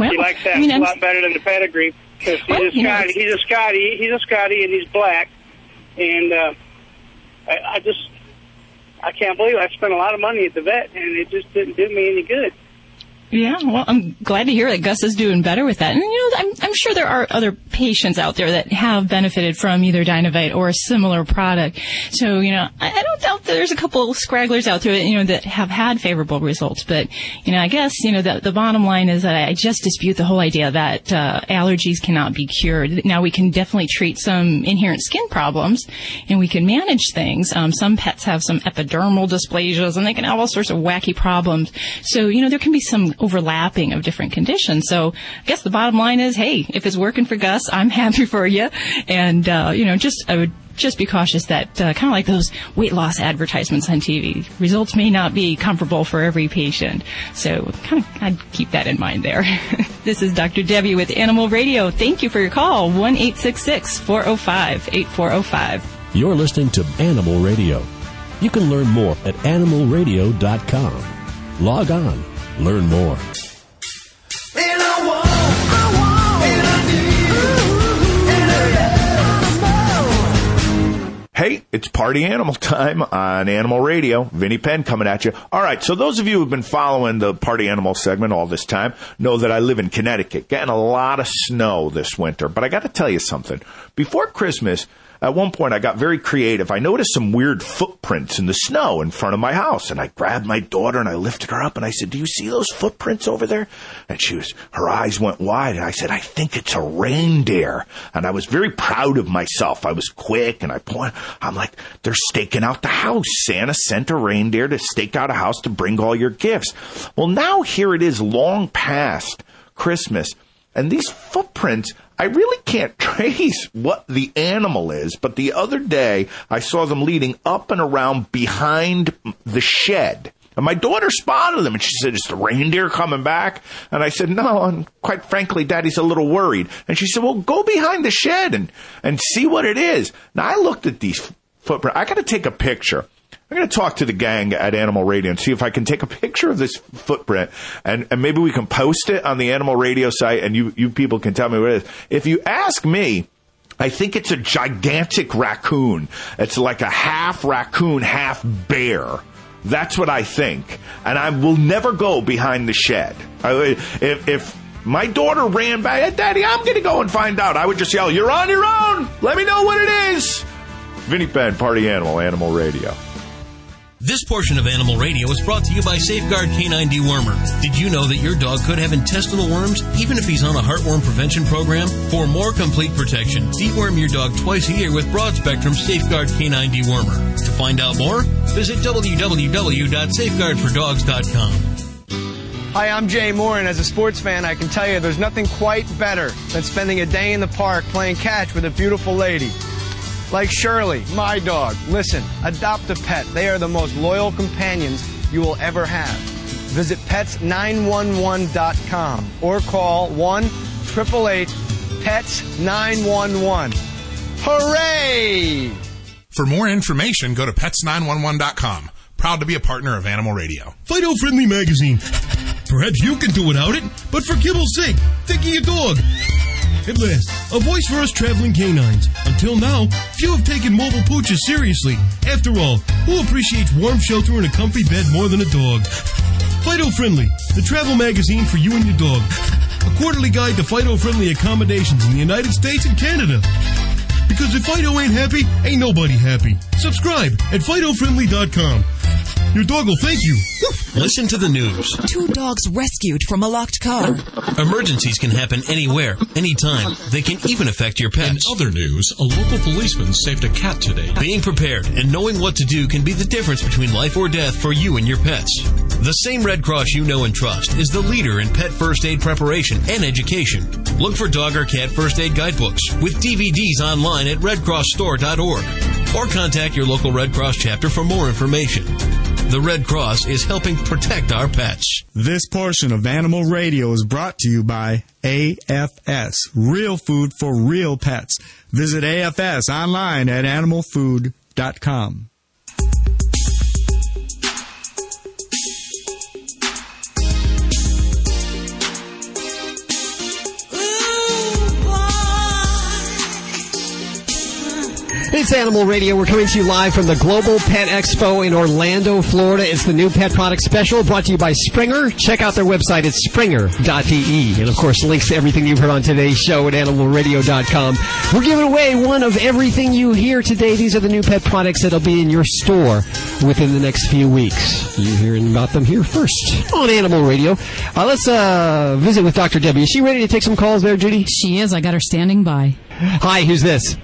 Well, he likes that I mean, a I'm- lot better than the pedigree because he's Well, a Scotty. He's a Scotty. He's a Scotty, and he's black. And uh, I, I just I can't believe I spent a lot of money at the vet, and it just didn't do me any good. Yeah, well, I'm glad to hear that Gus is doing better with that. And, you know, I'm, I'm sure there are other patients out there that have benefited from either Dinovite or a similar product. So, you know, I, I don't doubt there's a couple of scragglers out there, you know, that have had favorable results. But, you know, I guess, you know, the, the bottom line is that I just dispute the whole idea that uh, allergies cannot be cured. Now, we can definitely treat some inherent skin problems and we can manage things. Um, some pets have some epidermal dysplasias and they can have all sorts of wacky problems. So, you know, there can be some overlapping of different conditions. So I guess the bottom line is, hey, if it's working for Gus, I'm happy for you. And, uh, you know, just I would just be cautious that uh, kind of like those weight loss advertisements on TV, results may not be comparable for every patient. So kind of I'd keep that in mind there. this is Dr. Debbie with Animal Radio. Thank you for your call. One eight six six four zero five eight four zero five. You're listening to Animal Radio. You can learn more at animalradio.com. Log on, learn more. Hey, it's party animal time on Animal Radio. Vinnie Penn coming at you. All right, so those of you who've been following the party animal segment all this time know that I live in Connecticut, getting a lot of snow this winter. But I got to tell you something. Before Christmas, at one point I got very creative. I noticed some weird footprints in the snow in front of my house, and I grabbed my daughter and I lifted her up and I said, "Do you see those footprints over there?" And she was, her eyes went wide, and I said, "I think it's a reindeer." And I was very proud of myself. I was quick, and I point. I'm like, "They're staking out the house. Santa sent a reindeer to stake out a house to bring all your gifts." Well, now here it is, long past Christmas. And these footprints, I really can't trace what the animal is, but the other day I saw them leading up and around behind the shed. And my daughter spotted them and she said, Is the reindeer coming back? And I said, No, and quite frankly, Daddy's a little worried. And she said, Well, go behind the shed and, and see what it is. Now I looked at these footprints. I gotta take a picture. I'm going to talk to the gang at Animal Radio and see if I can take a picture of this footprint and, and maybe we can post it on the Animal Radio site and you, you people can tell me what it is. If you ask me, I think it's a gigantic raccoon. It's like a half raccoon, half bear. That's what I think. And I will never go behind the shed. I, if, if my daughter ran by, Daddy, I'm going to go and find out. I would just yell, You're on your own. Let me know what it is. Vinnie Penn, Party Animal, Animal Radio. This portion of Animal Radio is brought to you by Safeguard Canine Dewormer. Did you know that your dog could have intestinal worms even if he's on a heartworm prevention program? For more complete protection, deworm your dog twice a year with broad spectrum Safeguard Canine Dewormer. To find out more, visit www.safeguardfordogs.com. Hi, I'm Jay Mohr, and as a sports fan, I can tell you there's nothing quite better than spending a day in the park playing catch with a beautiful lady. Like Shirley, my dog. Listen, adopt a pet. They are the most loyal companions you will ever have. Visit pets911.com or call 1 888 PETS 911. Hooray! For more information, go to pets911.com. Proud to be a partner of Animal Radio. Fido Friendly Magazine. Perhaps you can do without it, but for kibble's sake, think of your dog. At last, a voice for us traveling canines. Until now, few have taken mobile pooches seriously. After all, who appreciates warm shelter and a comfy bed more than a dog? Fido Friendly, the travel magazine for you and your dog. A quarterly guide to Fido friendly accommodations in the United States and Canada. Because if Fido ain't happy, ain't nobody happy. Subscribe at FidoFriendly.com. Your dog will thank you. Listen to the news. Two dogs rescued from a locked car. Emergencies can happen anywhere, anytime. They can even affect your pets. In other news, a local policeman saved a cat today. Being prepared and knowing what to do can be the difference between life or death for you and your pets. The same Red Cross you know and trust is the leader in pet first aid preparation and education. Look for dog or cat first aid guidebooks with DVDs online at redcrossstore.org or contact your local Red Cross chapter for more information. The Red Cross is helping protect our pets. This portion of Animal Radio is brought to you by AFS, real food for real pets. Visit AFS online at animalfood.com. It's Animal Radio. We're coming to you live from the Global Pet Expo in Orlando, Florida. It's the new pet product special brought to you by Springer. Check out their website. It's springer.de. And of course, links to everything you've heard on today's show at animalradio.com. We're giving away one of everything you hear today. These are the new pet products that'll be in your store within the next few weeks. You're hearing about them here first on Animal Radio. Uh, let's uh, visit with Dr. Debbie. Is she ready to take some calls there, Judy? She is. I got her standing by. Hi, who's this?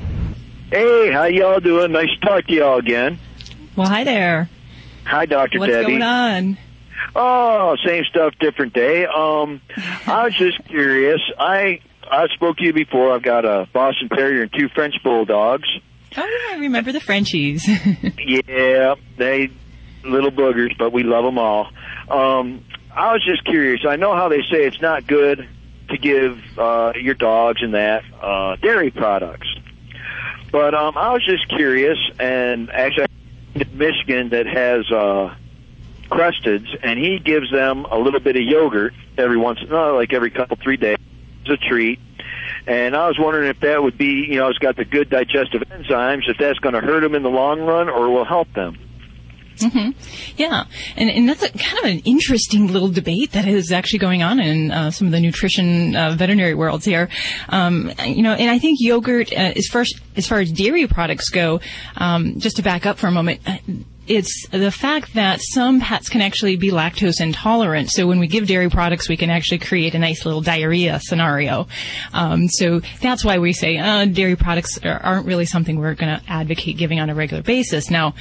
Hey, how y'all doing? Nice to talk to y'all again. Well, hi there. Hi, Dr. What's Debbie. going on? Oh, same stuff, different day. Um, I was just curious. I I spoke to you before. I've got a Boston Terrier and two French Bulldogs. Oh, yeah, I remember the Frenchies. yeah, they little boogers, but we love them all. Um, I was just curious. I know how they say it's not good to give uh, your dogs and that uh, dairy products, but um, I was just curious. And actually, Michigan that has uh, cresteds, and he gives them a little bit of yogurt every once, no, like every couple three days, as a treat. And I was wondering if that would be, you know, it's got the good digestive enzymes, if that's going to hurt them in the long run or will help them. Hmm Yeah, and and that's a, kind of an interesting little debate that is actually going on in uh, some of the nutrition uh, veterinary worlds here. Um, you know, and I think yogurt, uh, as far as far as dairy products go, um, just to back up for a moment. It's the fact that some pets can actually be lactose intolerant. So when we give dairy products, we can actually create a nice little diarrhea scenario. Um, so that's why we say uh, dairy products are, aren't really something we're going to advocate giving on a regular basis. Now,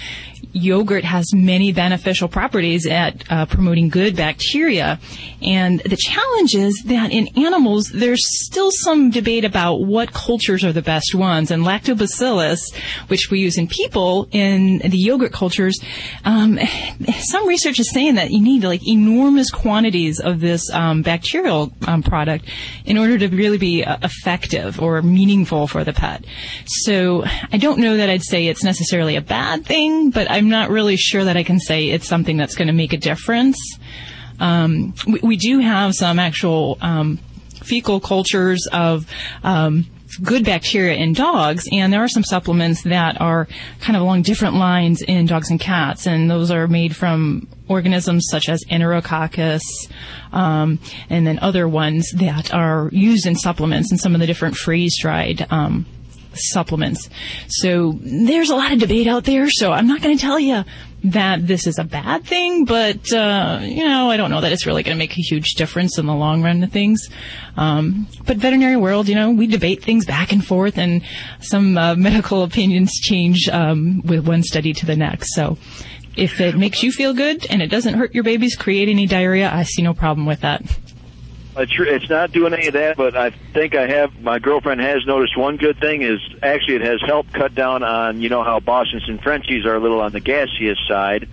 yogurt has many beneficial properties at uh, promoting good bacteria. And the challenge is that in animals, there's still some debate about what cultures are the best ones. And lactobacillus, which we use in people, in the yogurt cultures, um, some research is saying that you need like enormous quantities of this um, bacterial um, product in order to really be uh, effective or meaningful for the pet. So I don't know that I'd say it's necessarily a bad thing, but I'm not really sure that I can say it's something that's going to make a difference. Um, we, we do have some actual um, fecal cultures of um, good bacteria in dogs, and there are some supplements that are kind of along different lines in dogs and cats, and those are made from organisms such as Enterococcus, um, and then other ones that are used in supplements and some of the different freeze-dried um, supplements. So there's a lot of debate out there, so I'm not going to tell you that this is a bad thing, but, uh, you know, I don't know that it's really going to make a huge difference in the long run of things. Um, but veterinary world, you know, we debate things back and forth and some uh, medical opinions change um, with one study to the next. So if it makes you feel good and it doesn't hurt your babies, create any diarrhea, I see no problem with that. Uh, it's, it's not doing any of that, but I think I have. My girlfriend has noticed one good thing is actually it has helped cut down on you know how Boston's and Frenchies are a little on the gaseous side,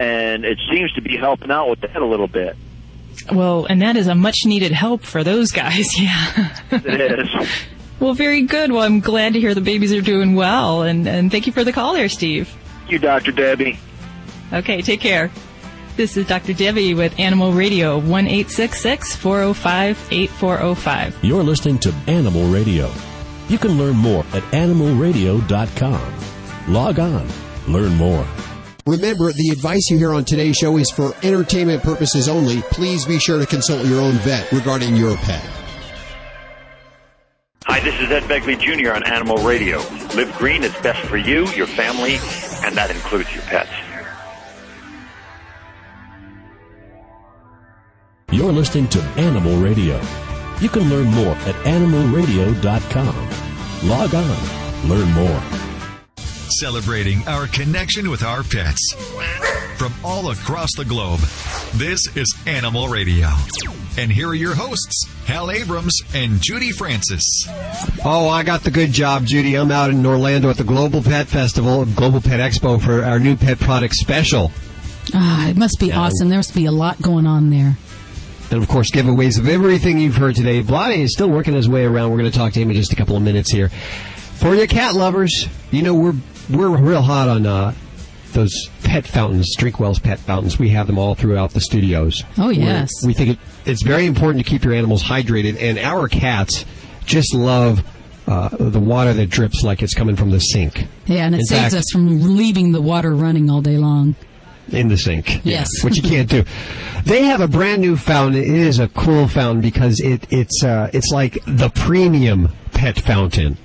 and it seems to be helping out with that a little bit. Well, and that is a much needed help for those guys, yeah. It is. Well, very good. Well, I'm glad to hear the babies are doing well, and, and thank you for the call there, Steve. Thank you, Dr. Debbie. Okay, take care. This is Dr. Debbie with Animal Radio, 1 405 8405. You're listening to Animal Radio. You can learn more at animalradio.com. Log on, learn more. Remember, the advice you hear on today's show is for entertainment purposes only. Please be sure to consult your own vet regarding your pet. Hi, this is Ed Begley Jr. on Animal Radio. Live green is best for you, your family, and that includes your pets. You're listening to Animal Radio. You can learn more at animalradio.com. Log on, learn more. Celebrating our connection with our pets. From all across the globe, this is Animal Radio. And here are your hosts, Hal Abrams and Judy Francis. Oh, I got the good job, Judy. I'm out in Orlando at the Global Pet Festival, Global Pet Expo for our new pet product special. Ah, it must be awesome. There must be a lot going on there. And of course, giveaways of everything you've heard today. Blade is still working his way around. We're going to talk to him in just a couple of minutes here. For your cat lovers, you know we're we're real hot on uh, those pet fountains, Drinkwell's pet fountains. We have them all throughout the studios. Oh, We're- yes. we think it, it's very important to keep your animals hydrated, and our cats just love uh, the water that drips like it's coming from the sink. Yeah, and it In saves fact- us from leaving the water running all day long. In the sink. Yes. which you can't do. They have a brand new fountain. It is a cool fountain because it it's uh, it's like the premium pet fountain.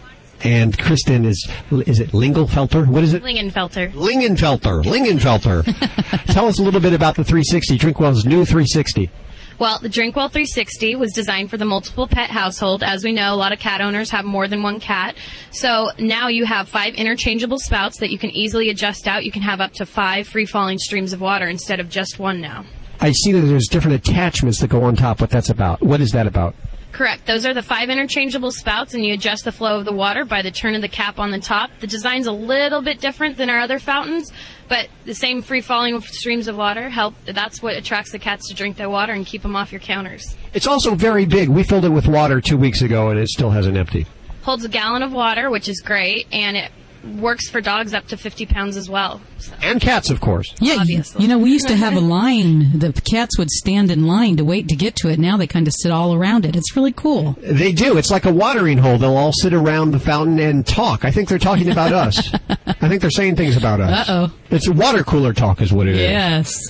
And Kristen is is it Lingelfelter? What is it? Lingenfelter. Lingenfelter. Lingenfelter. Tell us a little bit about the 360. Drinkwell's new 360. Well, the Drinkwell 360 was designed for the multiple pet household. As we know, a lot of cat owners have more than one cat. So now you have five interchangeable spouts that you can easily adjust out. You can have up to five free falling streams of water instead of just one now. I see that there's different attachments that go on top. What that's about? What is that about? Correct. Those are the five interchangeable spouts, and you adjust the flow of the water by the turn of the cap on the top. The design's a little bit different than our other fountains, but the same free falling streams of water help. That's what attracts the cats to drink their water and keep them off your counters. It's also very big. We filled it with water two weeks ago, and it still hasn't emptied. Holds a gallon of water, which is great, and it works for dogs up to 50 pounds as well. And cats, of course. Yeah, you, you know, we used to have a line. The cats would stand in line to wait to get to it. Now they kind of sit all around it. It's really cool. They do. It's like a watering hole. They'll all sit around the fountain and talk. I think they're talking about us. I think they're saying things about us. Uh-oh. It's a water cooler talk, is what it is. Yes.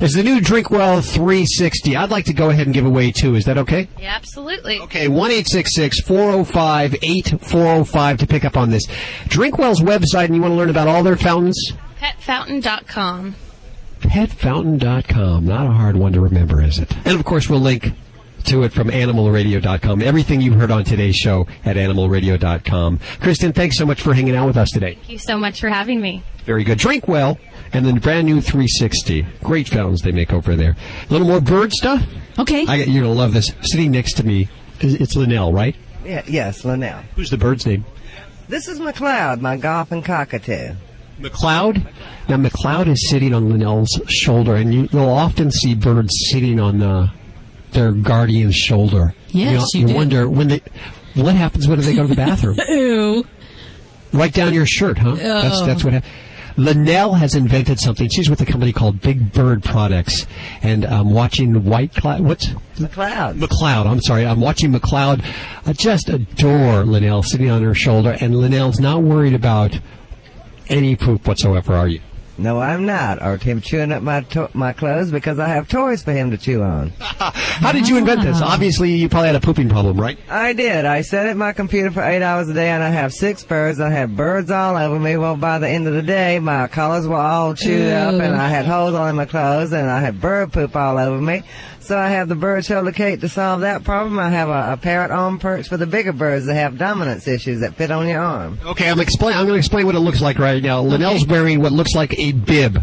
It's the new Drinkwell 360. I'd like to go ahead and give away two. Is that okay? Yeah, absolutely. Okay, 1 405 8405 to pick up on this. Drinkwell's website, and you want to learn about all their fountains? Petfountain.com. Petfountain.com. Not a hard one to remember, is it? And of course, we'll link to it from animalradio.com. Everything you heard on today's show at animalradio.com. Kristen, thanks so much for hanging out with us today. Thank you so much for having me. Very good. Drink well, and then brand new 360. Great fountains they make over there. A little more bird stuff. Okay. I, you're gonna love this. Sitting next to me, it's Linnell, right? Yeah, yes, Linnell. Who's the bird's name? This is McLeod, my goffin cockatoo. McLeod. Now McLeod is sitting on Linnell's shoulder, and you, you'll often see birds sitting on uh, their guardian's shoulder. Yes, you, you you do. wonder when they. What happens when they go to the bathroom? Ew. right down your shirt, huh? That's Oh. that's what happened. Linnell has invented something. She's with a company called Big Bird Products, and I'm watching White Cloud. What's McLeod? McLeod. I'm sorry. I'm watching McLeod. I just adore Linnell sitting on her shoulder, and Linnell's not worried about any poop whatsoever. Are you? No, I'm not. Or him chewing up my to- my clothes because I have toys for him to chew on. How did you invent this? Obviously, you probably had a pooping problem, right? I did. I sat at my computer for eight hours a day, and I have six birds. I have birds all over me. Well, by the end of the day, my collars were all chewed up, and I had holes all in my clothes, and I had bird poop all over me. So I have the bird shoulder cape to solve that problem. I have a, a parrot arm perch for the bigger birds that have dominance issues that fit on your arm. Okay, I'm explain. I'm going to explain what it looks like right now. Linnell's wearing what looks like a bib,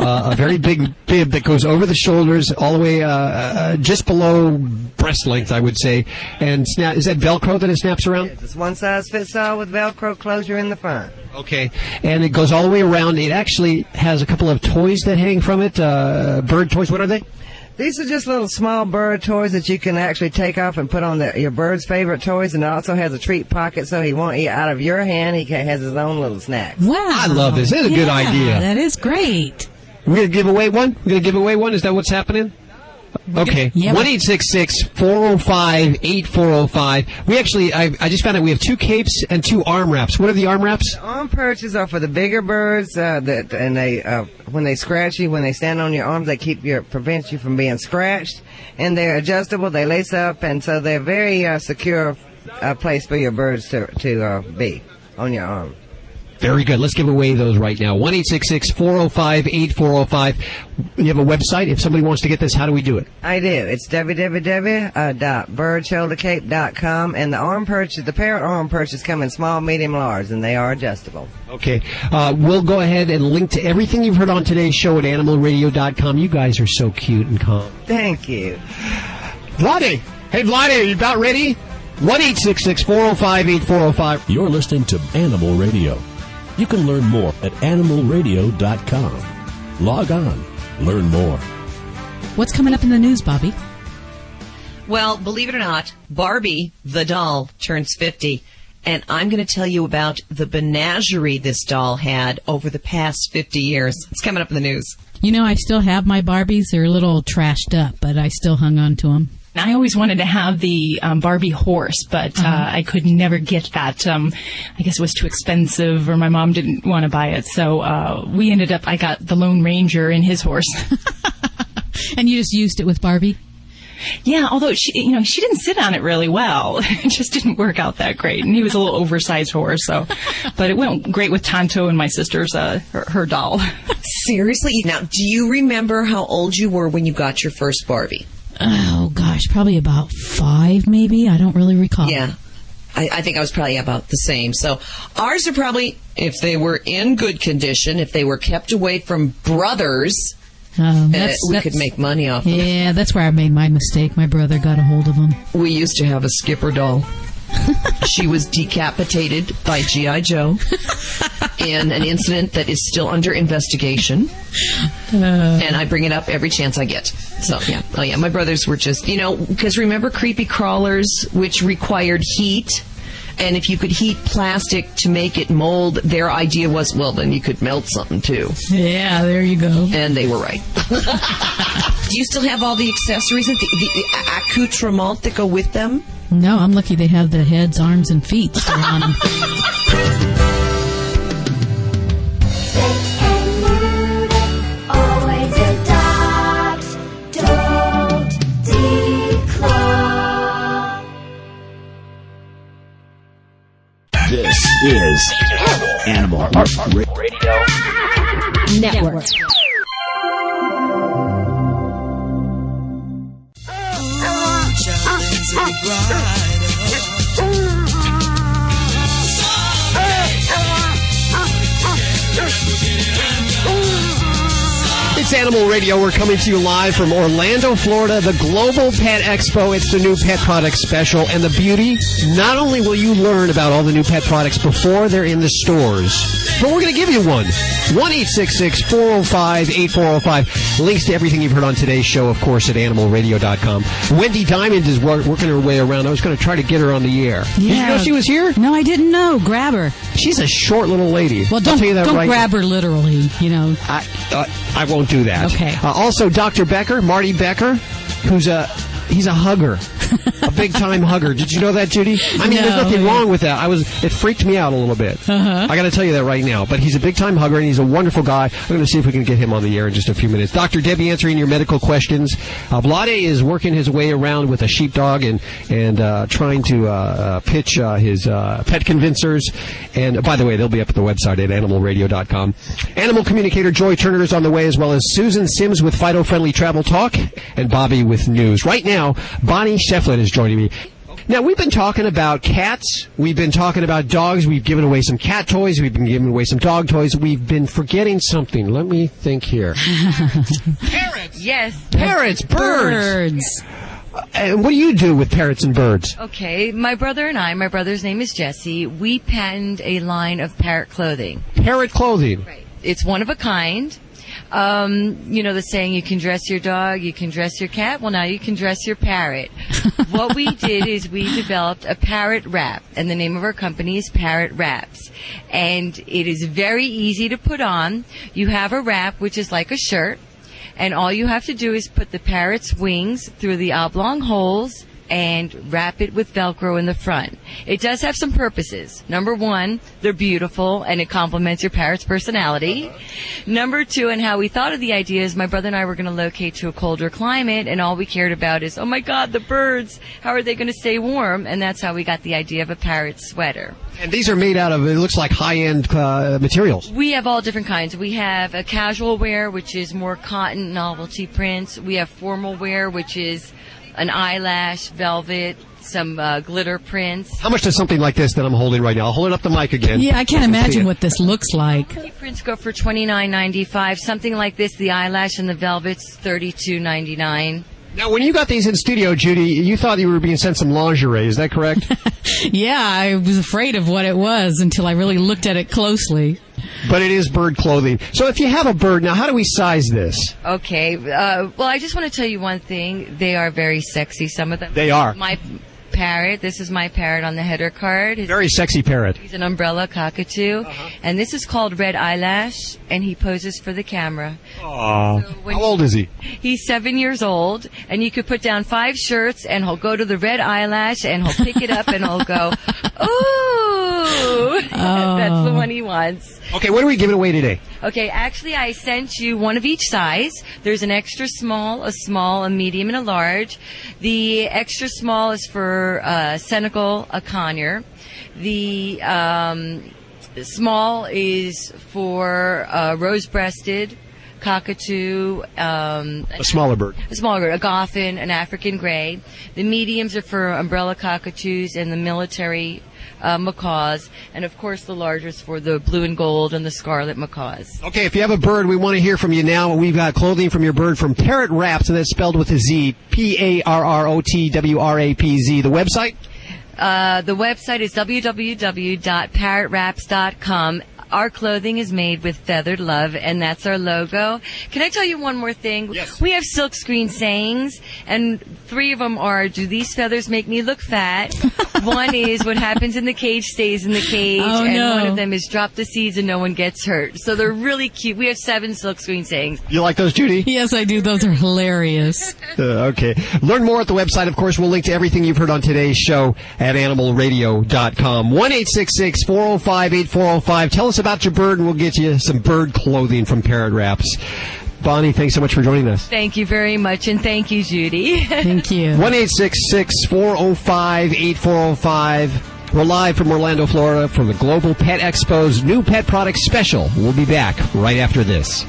uh, a very big bib that goes over the shoulders, all the way uh, uh, just below breast length, I would say. And snap, is that Velcro that it snaps around? It's one size fits all with Velcro closure in the front. Okay, and it goes all the way around. It actually has a couple of toys that hang from it. Uh, bird toys. What are they? These are just little small bird toys that you can actually take off and put on the, your bird's favorite toys, and it also has a treat pocket so he won't eat out of your hand. He ca- has his own little snack. Wow. I love this. This is a good idea. That is great. We're going to give away one. We're going to give away one. Is that what's happening? Okay. Yeah. One eight six six four zero five eight four zero five. We actually, I, I just found out we have two capes and two arm wraps. What are the arm wraps? Arm perches are for the bigger birds, uh, that and they uh, when they scratch you, when they stand on your arms, they keep your prevent you from being scratched, and they're adjustable. They lace up, and so they're very uh, secure uh, place for your birds to to uh, be on your arm. Very good. Let's give away those right now. One eight six six four zero five eight four zero five. You have a website. If somebody wants to get this, how do we do it? I do. It's www.birdshouldercape.com, and the arm perches, the parrot arm perches come in small, medium, large, and they are adjustable. Okay. Uh, we'll go ahead and link to everything you've heard on today's show at animalradio.com. You guys are so cute and calm. Thank you. Vlade. Hey, Vlade, are you about ready? One eight six six four zero five eight four zero five. You're listening to Animal Radio. You can learn more at animalradio.com. Log on, learn more. What's coming up in the news, Bobby? Well, believe it or not, Barbie, the doll, turns 50. And I'm going to tell you about the menagerie this doll had over the past 50 years. It's coming up in the news. You know, I still have my Barbies. They're a little trashed up, but I still hung on to them. I always wanted to have the um, Barbie horse, but uh, I could never get that. Um, I guess it was too expensive, or my mom didn't want to buy it. So uh, we ended up. I got the Lone Ranger and his horse. and you just used it with Barbie. Yeah, although she, you know, she didn't sit on it really well. It just didn't work out that great, and he was a little oversized horse. So, but it went great with Tonto and my sister's uh, her, her doll. Seriously? Now, do you remember how old you were when you got your first Barbie? Oh gosh, probably about five, maybe. I don't really recall. Yeah. I, I think I was probably about the same. So ours are probably, if they were in good condition, if they were kept away from brothers, Um, Uh, we could make money off them. Yeah, that's where I made my mistake. My brother got a hold of them. We used to have a skipper doll. she was decapitated by G.I. Joe in an incident that is still under investigation. Uh. and I bring it up every chance I get. So, yeah. Oh, yeah. My brothers were just, you know, because remember creepy crawlers, which required heat? And if you could heat plastic to make it mold, their idea was, well, then you could melt something too. Yeah, there you go. And they were right. Do you still have all the accessories, and the, the accoutrement that go with them? No, I'm lucky they have the heads, arms, and feet still on them. Always adopt, don't declaw. This is Animal Art Radio Network. It's Animal Radio. We're coming to you live from Orlando, Florida, the Global Pet Expo. It's the new pet product special. And the beauty, not only will you learn about all the new pet products before they're in the stores, but we're going to give you one. 1-866-405-8405. Links to everything you've heard on today's show, of course, at animalradio.com. Wendy Diamond is wor- working her way around. I was going to try to get her on the air. Did you know she was here? No, I didn't know. Grab her. She's a short little lady. Well, don't, tell you that don't right grab her literally, you know. I, uh, I won't do that. Okay. Uh, also, Dr. Becker, Marty Becker, who's a he's a hugger, a big time hugger. Did you know that, Judy? I mean, there's No. nothing wrong with that. I was it freaked me out a little bit. Uh-huh. I got to tell you that right now. But he's a big time hugger and he's a wonderful guy. I'm going to see if we can get him on the air in just a few minutes. Dr. Debbie answering your medical questions. Uh, Vlade is working his way around with a sheepdog and and uh, trying to uh, uh, pitch uh, his uh, pet convincers. And by the way, they'll be up at the website at animalradio.com. Animal communicator Joy Turner is on the way as well as Susan Sims with Fido Friendly Travel Talk and Bobby with news. Right now, Bonnie Shefflin is joining me. Now, we've been talking about cats. We've been talking about dogs. We've given away some cat toys. We've been giving away some dog toys. We've been forgetting something. Let me think here. Parrots. Yes. Parrots, birds. birds. Uh, and what do you do with parrots and birds? Okay, my brother and I, my brother's name is Jesse, we patented a line of parrot clothing. Parrot clothing. Right. It's one of a kind. Um, you know the saying, you can dress your dog, you can dress your cat. Well, now you can dress your parrot. what we did is we developed a parrot wrap, and the name of our company is Parrot Wrapz. And it is very easy to put on. You have a wrap, which is like a shirt, and all you have to do is put the parrot's wings through the oblong holes and wrap it with Velcro in the front. It does have some purposes. Number one, they're beautiful and it complements your parrot's personality. Number two, and how we thought of the idea is my brother and I were going to locate to a colder climate and all we cared about is, oh my god, the birds, how are they going to stay warm? And that's how we got the idea of a parrot sweater. And these are made out of, it looks like high-end uh, materials. We have all different kinds. We have a casual wear, which is more cotton novelty prints. We have formal wear, which is an eyelash, velvet, some uh, glitter prints. How much does something like this that I'm holding right now? I'll hold it up the mic again. Yeah, I can't imagine what this looks like. Prints go for twenty nine ninety five. Something like this, the eyelash and the velvet's thirty two ninety nine. Now, when you got these in studio, Judy, you thought you were being sent some lingerie. Is that correct? Yeah, I was afraid of what it was until I really looked at it closely. but it is bird clothing. So if you have a bird, now how do we size this? Okay. Uh, well, I just want to tell you one thing. They are very sexy. Some of them. They are. My parrot. This is my parrot on the header card. His- Very sexy parrot. He's an umbrella cockatoo, uh-huh. and this is called Red Eyelash, and he poses for the camera. Aw. How old is he? He's seven years old, and you could put down five shirts, and he'll go to the red eyelash, and he'll pick it up, and he'll go, ooh, that's the oh. one he wants. Okay, what are we giving away today? Okay, actually, I sent you one of each size. There's an extra small, a small, a medium, and a large. The extra small is for uh, Senegal, a conure. The um, small is for uh, rose-breasted, cockatoo, um, A smaller bird. a smaller, bird, a goffin, an African gray. The mediums are for umbrella cockatoos, and the military uh, macaws, and of course the largest for the blue and gold and the scarlet macaws. Okay, if you have a bird, we want to hear from you now. We've got clothing from your bird from Parrot Wrapz, and that's spelled with a Z. P A R R O T W R A P Z. The website? Uh, the website is www.parrotwrapz.com. Our clothing is made with feathered love, and that's our logo. Can I tell you one more thing? Yes. We have silkscreen sayings, and three of them are, do these feathers make me look fat? one is, what happens in the cage stays in the cage, Oh, and no. one of them is, drop the seeds and no one gets hurt. So they're really cute. We have seven silkscreen sayings. You like those, Judy? Yes, I do. Those are hilarious. Uh, okay. Learn more at the website. Of course, we'll link to everything you've heard on today's show at animalradio.com. 1 405 8405. Tell us about your bird, and we'll get you some bird clothing from Parrot Wrapz. Bonnie, thanks so much for joining us. Thank you very much, and thank you, Judy. Thank you. 1 405 8405. We're live from Orlando, Florida for the Global Pet Expo's new pet product special. We'll be back right after this.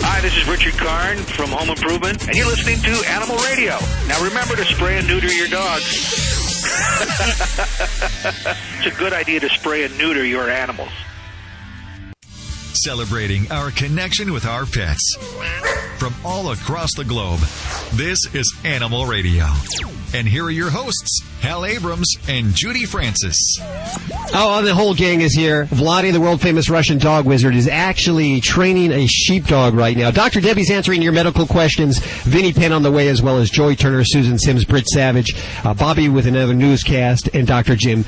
Hi, this is Richard Karn from Home Improvement, and you're listening to Animal Radio. Now remember to spray and neuter your dogs. It's a good idea to spray and neuter your animals. Celebrating our connection with our pets. From all across the globe, this is Animal Radio. And here are your hosts, Hal Abrams and Judy Francis. Oh, the whole gang is here. Vladi, the world famous Russian dog wizard, is actually training a sheepdog right now. Dr. Debbie's answering your medical questions. Vinnie Penn on the way, as well as Joy Turner, Susan Sims, Britt Savage, uh, Bobby with another newscast, and Dr. Jim.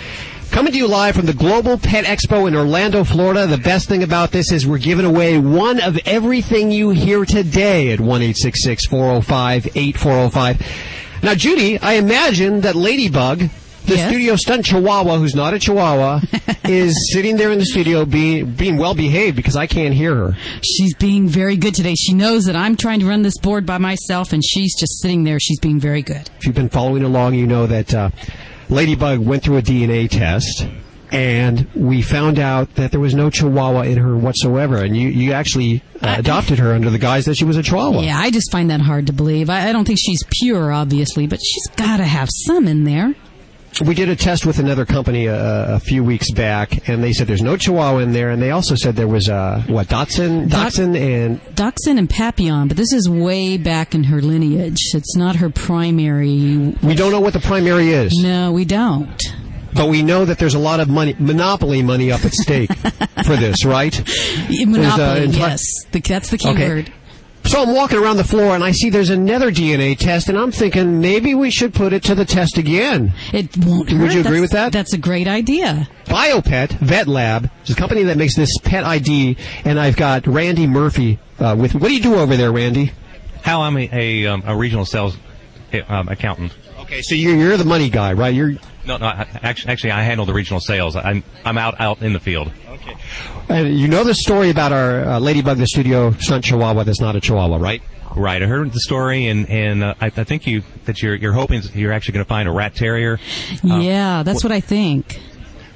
Coming to you live from the Global Pet Expo in Orlando, Florida. The best thing about this is we're giving away one of everything you hear today at 1 405 8405. Now, Judy, I imagine that Ladybug, the Yes? studio stunt chihuahua, who's not a chihuahua, is sitting there in the studio being, being well behaved because I can't hear her. She's being very good today. She knows that I'm trying to run this board by myself, and she's just sitting there. She's being very good. If you've been following along, you know that uh, Ladybug went through a DNA test, and we found out that there was no Chihuahua in her whatsoever. And you, you actually uh, adopted her under the guise that she was a Chihuahua. Yeah, I just find that hard to believe. I, I don't think she's pure, obviously, but she's got to have some in there. We did a test with another company uh, a few weeks back, and they said there's no Chihuahua in there, and they also said there was uh, what Dotson, Dot- Dotson, and Dachshund and Papillon, but this is way back in her lineage. It's not her primary. we don't know what the primary is, No, we don't. but we know that there's a lot of money, monopoly money up at stake for this, right? Monopoly, enti- yes. The, that's the key Okay. word. So I'm walking around the floor and I see there's another DNA test, and I'm thinking maybe we should put it to the test again. It won't hurt. Would you agree That's- with that? That's a great idea. BioPet Vet Lab is a company that makes this pet ID, and I've got Randy Murphy uh, with. What do you do over there, Randy? How I'm a, a, um, a regional sales um, accountant. Okay, so you're, you're the money guy, right? You're No, no. I, actually, actually, I handle the regional sales. I'm I'm out out in the field. Okay. and you know the story about our uh, Ladybug, the studio stunt Chihuahua. That's not a Chihuahua, right? Right. I heard the story, and and uh, I, I think you that you're you're hoping you're actually going to find a rat terrier. Uh, yeah, that's what I think.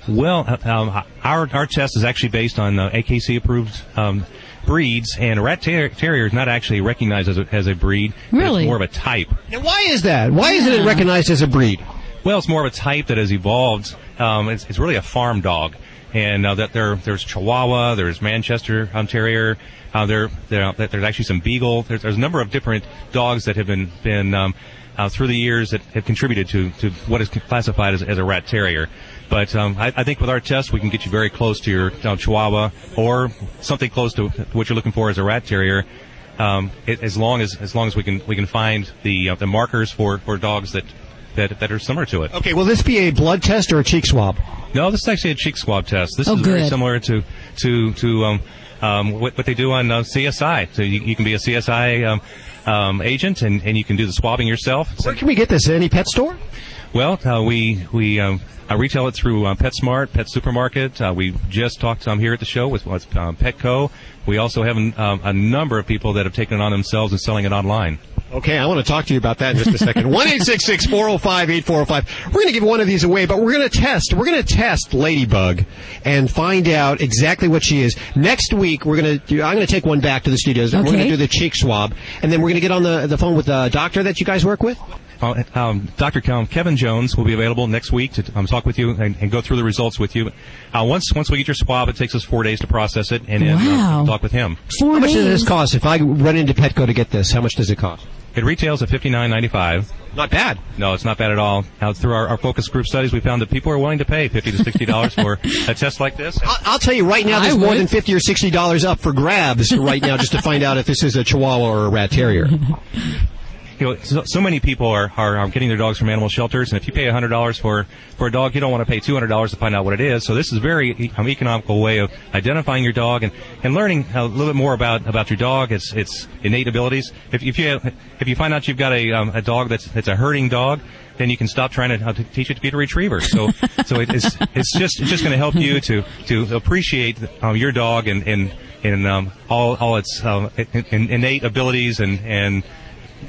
Well, uh, um, our our test is actually based on uh, AKC approved um, breeds, and a rat ter- terrier is not actually recognized as a, as a breed. Really? It's more of a type. Now, why is that? Why isn't it recognized as a breed? Well, it's more of a type that has evolved. Um, it's, it's really a farm dog, and uh, that there there's Chihuahua, there's Manchester um, Terrier, uh, there, there there's actually some Beagle. There's, there's a number of different dogs that have been been um, uh, through the years that have contributed to, to what is classified as, as a rat terrier. But um, I, I think with our test, we can get you very close to your uh, Chihuahua or something close to what you're looking for as a rat terrier. Um, it, as long as as long as we can we can find the uh, the markers for, for dogs that, that that are similar to it. Okay, will this be a blood test or a cheek swab? No, this is actually a cheek swab test. This Oh, is very similar to to to um, um, what, what they do on uh, CSI. So you, you can be a CSI um, um, agent and, and you can do the swabbing yourself. Where can we get this? Any pet store? Well, uh, we we um, uh, retail it through uh, PetSmart, Pet Supermarket. Uh, we just talked um, here at the show with, with um, Petco. We also have an, um, a number of people that have taken it on themselves and selling it online. Okay, I want to talk to you about that in just a second. 1 405 8405. We're going to give one of these away, but we're going to test. We're going to test Ladybug and find out exactly what she is. Next week, we're going to do, I'm going to take one back to the studios and we're going to do the cheek swab. And then we're going to get on the, the phone with the doctor that you guys work with. Uh, um, Dr. Kel- Kevin Jones will be available next week to um, talk with you and, and go through the results with you. Uh, once once we get your swab, it takes us four days to process it and then uh, talk with him. Four How much does this cost? If I run into Petco to get this, how much does it cost? It retails at fifty nine ninety five. Not bad. No, it's not bad at all. Now, through our, our focus group studies, we found that people are willing to pay fifty to sixty dollars for a test like this. I'll tell you right now, there's more than fifty or sixty dollars up for grabs right now just to find out if this is a Chihuahua or a Rat Terrier. you know, so, so many people are, are, are getting their dogs from animal shelters, and if you pay hundred dollars for for a dog, you don't want to pay two hundred dollars to find out what it is. So this is a very um, economical way of identifying your dog and, and learning a little bit more about, about your dog, its its innate abilities. If, if you if you find out you've got a um, a dog that's that's a herding dog, then you can stop trying to, uh, to teach it to be a retriever. So so it, it's it's just it's just going to help you to to appreciate um, your dog and and and um, all all its um, in- in- innate abilities and and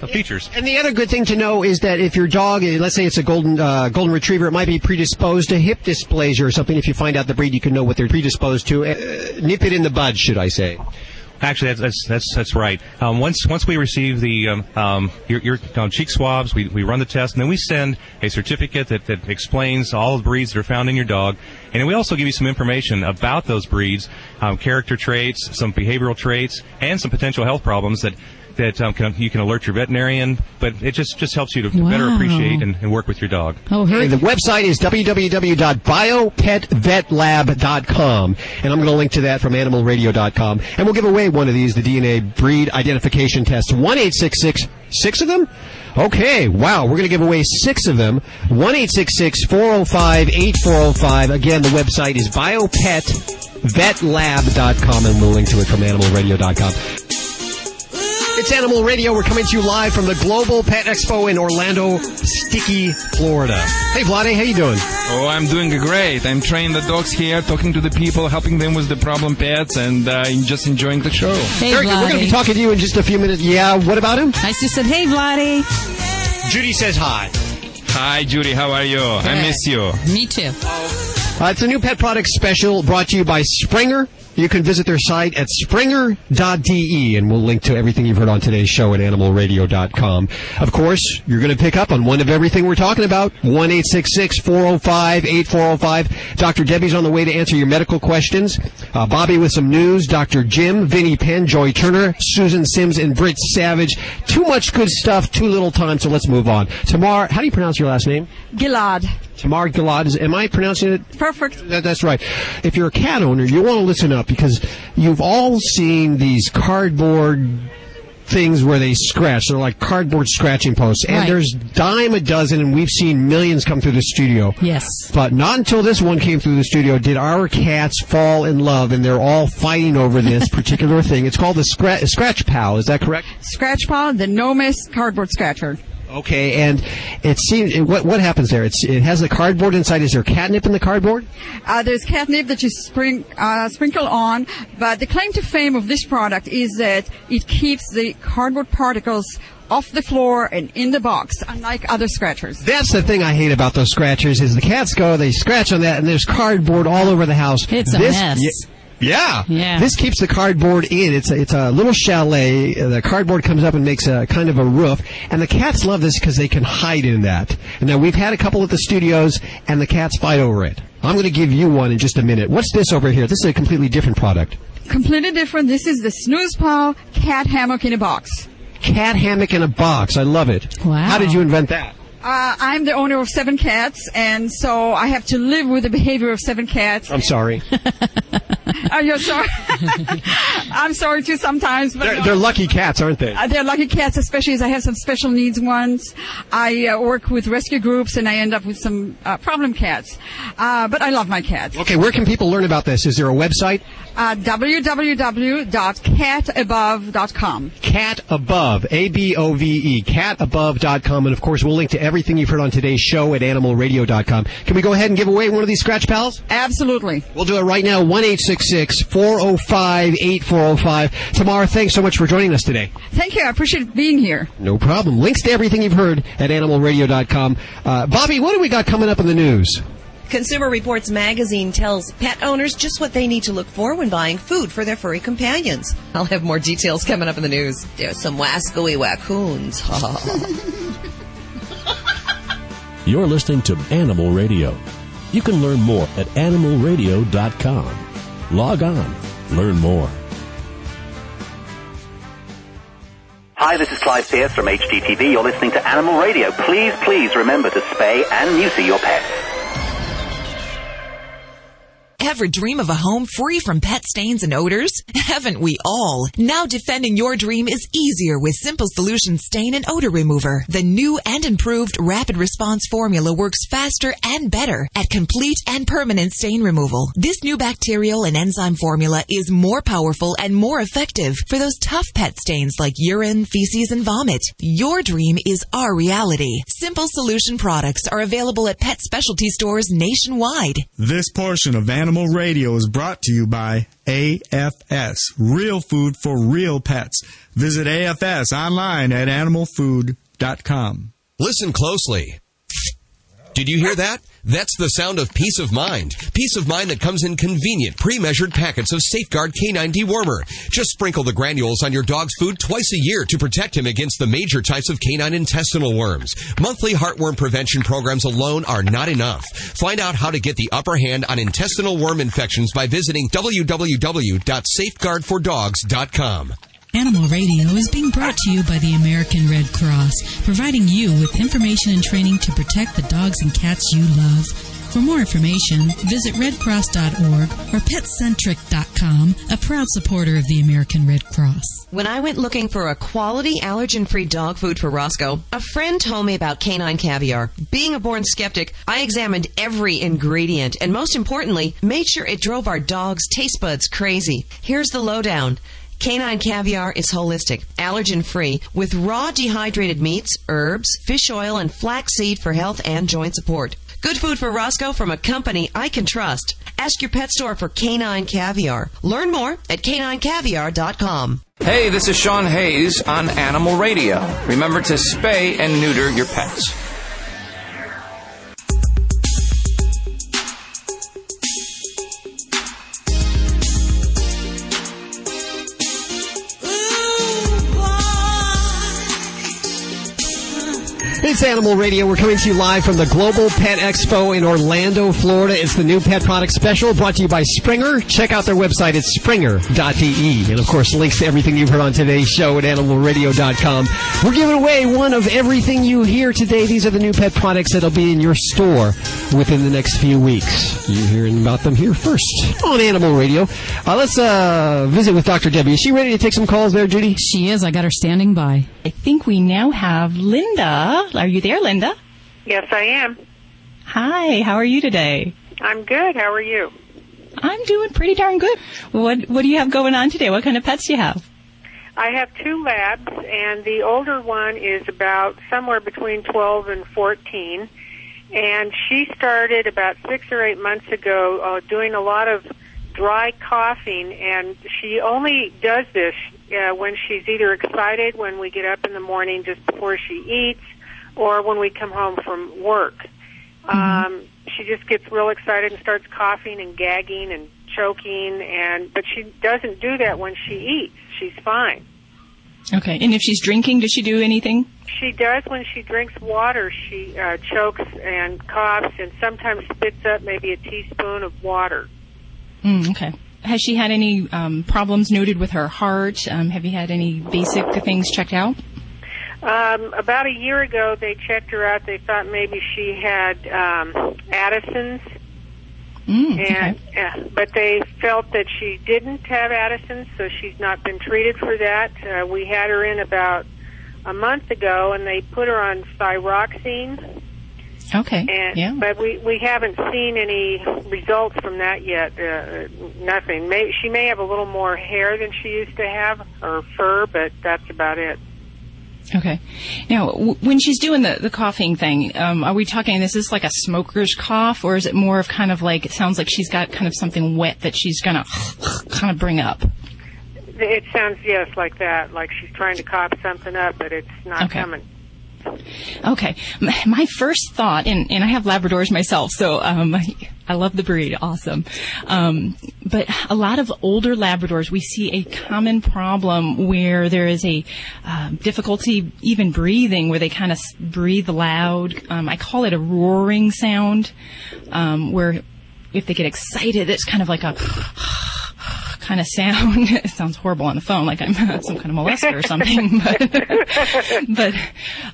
features. And the other good thing to know is that if your dog, let's say it's a golden uh, golden retriever, it might be predisposed to hip dysplasia or something. If you find out the breed, you can know what they're predisposed to. Uh, nip it in the bud, should I say? Actually, that's that's that's, that's right. Um, once once we receive the um, um, your, your um, cheek swabs, we, we run the test, and then we send a certificate that, that explains all the breeds that are found in your dog, and then we also give you some information about those breeds, um, character traits, some behavioral traits, and some potential health problems that. That um, can, you can alert your veterinarian, but it just, just helps you to better Wow. appreciate and, and work with your dog. Oh, Okay, the website is www.biopetvetlab.com, and I'm going to link to that from animalradio.com. And we'll give away one of these, the DNA breed identification test. One eight six six six of them. Okay, wow, we're going to give away six of them. 1 405 8405. Again, the website is biopetvetlab.com, and we'll link to it from animalradio.com. It's Animal Radio. We're coming to you live from the Global Pet Expo in Orlando, Sticky, Florida. Hey, Vladae, how you doing? Oh, I'm doing great. I'm training the dogs here, talking to the people, helping them with the problem pets, and uh, just enjoying the show. Very good. We're going to be talking to you in just a few minutes. Yeah, what about him? I just said, hey, Vladae. Judy says hi. Hi, Judy. How are you? I miss you. Me too. Uh, it's a new pet product special brought to you by Springer. You can visit their site at springer.de, and we'll link to everything you've heard on today's show at animalradio.com. Of course, you're going to pick up on one of everything we're talking about. 1 405 8405. Dr. Debbie's on the way to answer your medical questions. Uh, Bobby with some news. Dr. Jim, Vinnie Penn, Joy Turner, Susan Sims, and Britt Savage. Too much good stuff, too little time, so let's move on. Tamar, how do you pronounce your last name? Gilad. Tamar Gilad. Is, am I pronouncing it? Perfect. That, that's right. If you're a cat owner, you want to listen up because you've all seen these cardboard things where they scratch. They're like cardboard scratching posts. And Right. there's dime a dozen, and we've seen millions come through the studio. Yes. But not until this one came through the studio did our cats fall in love, and they're all fighting over this particular thing. It's called the Scra- Scratch Pal. Is that correct? Scratch Pal, the no cardboard scratcher. Okay, and it seems what what happens there? It's it has the cardboard inside. Is there catnip in the cardboard? Uh, there's catnip that you spring, uh, sprinkle on, but the claim to fame of this product is that it keeps the cardboard particles off the floor and in the box, unlike other scratchers. That's the thing I hate about those scratchers is the cats go, they scratch on that, and there's cardboard all over the house. It's a This- mess. y- yeah. Yeah. This keeps the cardboard in. It's a, it's a little chalet. The cardboard comes up and makes a kind of a roof. And the cats love this because they can hide in that. And now we've had a couple at the studios and the cats fight over it. I'm going to give you one in just a minute. What's this over here? This is a completely different product. Completely different. This is the Snooze Pal cat hammock in a box. Cat hammock in a box. I love it. Wow. How did you invent that? Uh, I'm the owner of seven cats, and so I have to live with the behavior of seven cats. I'm sorry. Oh, you're sorry. I'm sorry too sometimes, but They're, no. they're lucky cats, aren't they? Uh, they're lucky cats, especially as I have some special needs ones. I uh, work with rescue groups, and I end up with some uh, problem cats. Uh, but I love my cats. Okay, where can people learn about this? Is there a website? Uh, www.catabove.com. Cat Above, A-B-O-V-E, catabove.com. And of course, we'll link to everything you've heard on today's show at animalradio.com. Can we go ahead and give away one of these scratch pals? Absolutely. We'll do it right now, 1-866-405-8405. Tamara, thanks so much for joining us today. Thank you. I appreciate being here. No problem. Links to everything you've heard at animalradio.com. Uh, Bobby, what do we got coming up in the news? Consumer Reports magazine tells pet owners just what they need to look for when buying food for their furry companions. I'll have more details coming up in the news. There's some wascoey raccoons. You're listening to Animal Radio. You can learn more at animalradio.com. Log on, learn more. Hi, this is Clive Pearse from HGTV. You're listening to Animal Radio. Please, please remember to spay and neuter your pets. Ever dream of a home free from pet stains and odors? Haven't we all? Now defending your dream is easier with Simple Solution Stain and Odor Remover. The new and improved rapid response formula works faster and better at complete and permanent stain removal. This new bacterial and enzyme formula is more powerful and more effective for those tough pet stains like urine, feces, and vomit. Your dream is our reality. Simple Solution products are available at pet specialty stores nationwide. This portion of Animal Radio is brought to you by AFS, Real Food for Real Pets. Visit AFS online at animalfood.com. Listen closely. Did you hear that? That's the sound of peace of mind. Peace of mind that comes in convenient, pre-measured packets of Safeguard Canine Dewormer. Just sprinkle the granules on your dog's food twice a year to protect him against the major types of canine intestinal worms. Monthly heartworm prevention programs alone are not enough. Find out how to get the upper hand on intestinal worm infections by visiting www.safeguardfordogs.com. Animal Radio is being brought to you by the American Red Cross, providing you with information and training to protect the dogs and cats you love. For more information, visit redcross.org or petcentric.com, a proud supporter of the American Red Cross. When I went looking for a quality allergen free dog food for Roscoe, a friend told me about canine caviar. Being a born skeptic, I examined every ingredient and most importantly, made sure it drove our dog's taste buds crazy. Here's the lowdown. Canine caviar is holistic, allergen free, with raw dehydrated meats, herbs, fish oil, and flaxseed for health and joint support. Good food for Roscoe from a company I can trust. Ask your pet store for canine caviar. Learn more at caninecaviar.com. Hey, this is Sean Hayes on Animal Radio. Remember to spay and neuter your pets. It's Animal Radio. We're coming to you live from the Global Pet Expo in Orlando, Florida. It's the new pet product special brought to you by Springer. Check out their website at springer.de. And of course, links to everything you've heard on today's show at animalradio.com. We're giving away one of everything you hear today. These are the new pet products that'll be in your store within the next few weeks. You're hearing about them here first on Animal Radio. Uh, let's uh, visit with Dr. Debbie. Is she ready to take some calls there, Judy? She is. I got her standing by. I think we now have Linda. Are you there, Linda? Yes, I am. Hi, how are you today? I'm good. How are you? I'm doing pretty darn good. What What do you have going on today? What kind of pets do you have? I have two labs, and the older one is about somewhere between 12 and 14. And she started about six or eight months ago uh, doing a lot of dry coughing, and she only does this uh, when she's either excited when we get up in the morning just before she eats, or when we come home from work. Um, she just gets real excited and starts coughing and gagging and choking, and but she doesn't do that when she eats. She's fine. Okay, and if she's drinking, does she do anything? She does when she drinks water. She uh, chokes and coughs, and sometimes spits up maybe a teaspoon of water. Mm, okay. Has she had any um, problems noted with her heart? Um, have you had any basic things checked out? Um, about a year ago, they checked her out. They thought maybe she had um, Addison's, Mm, and uh, but they felt that she didn't have Addison's, so she's not been treated for that. Uh, we had her in about a month ago, and they put her on thyroxine. Okay. And, yeah. But we we haven't seen any results from that yet. Uh, nothing. May, she may have a little more hair than she used to have, or fur, but that's about it. Okay. Now, w- when she's doing the, the coughing thing, um, are we talking, this is this like a smoker's cough, or is it more of kind of like, it sounds like she's got kind of something wet that she's going to kind of bring up? It sounds yes like that, like she's trying to cough something up, but it's not Okay. coming. Okay. My first thought, and, and I have Labradors myself, so um, I love the breed. Awesome. Um, but a lot of older Labradors, we see a common problem where there is a uh, difficulty even breathing, where they kind of breathe loud. Um, I call it a roaring sound, um, where if they get excited, it's kind of like a kind of sound. it sounds horrible on the phone, like I'm some kind of molester or something. But, but,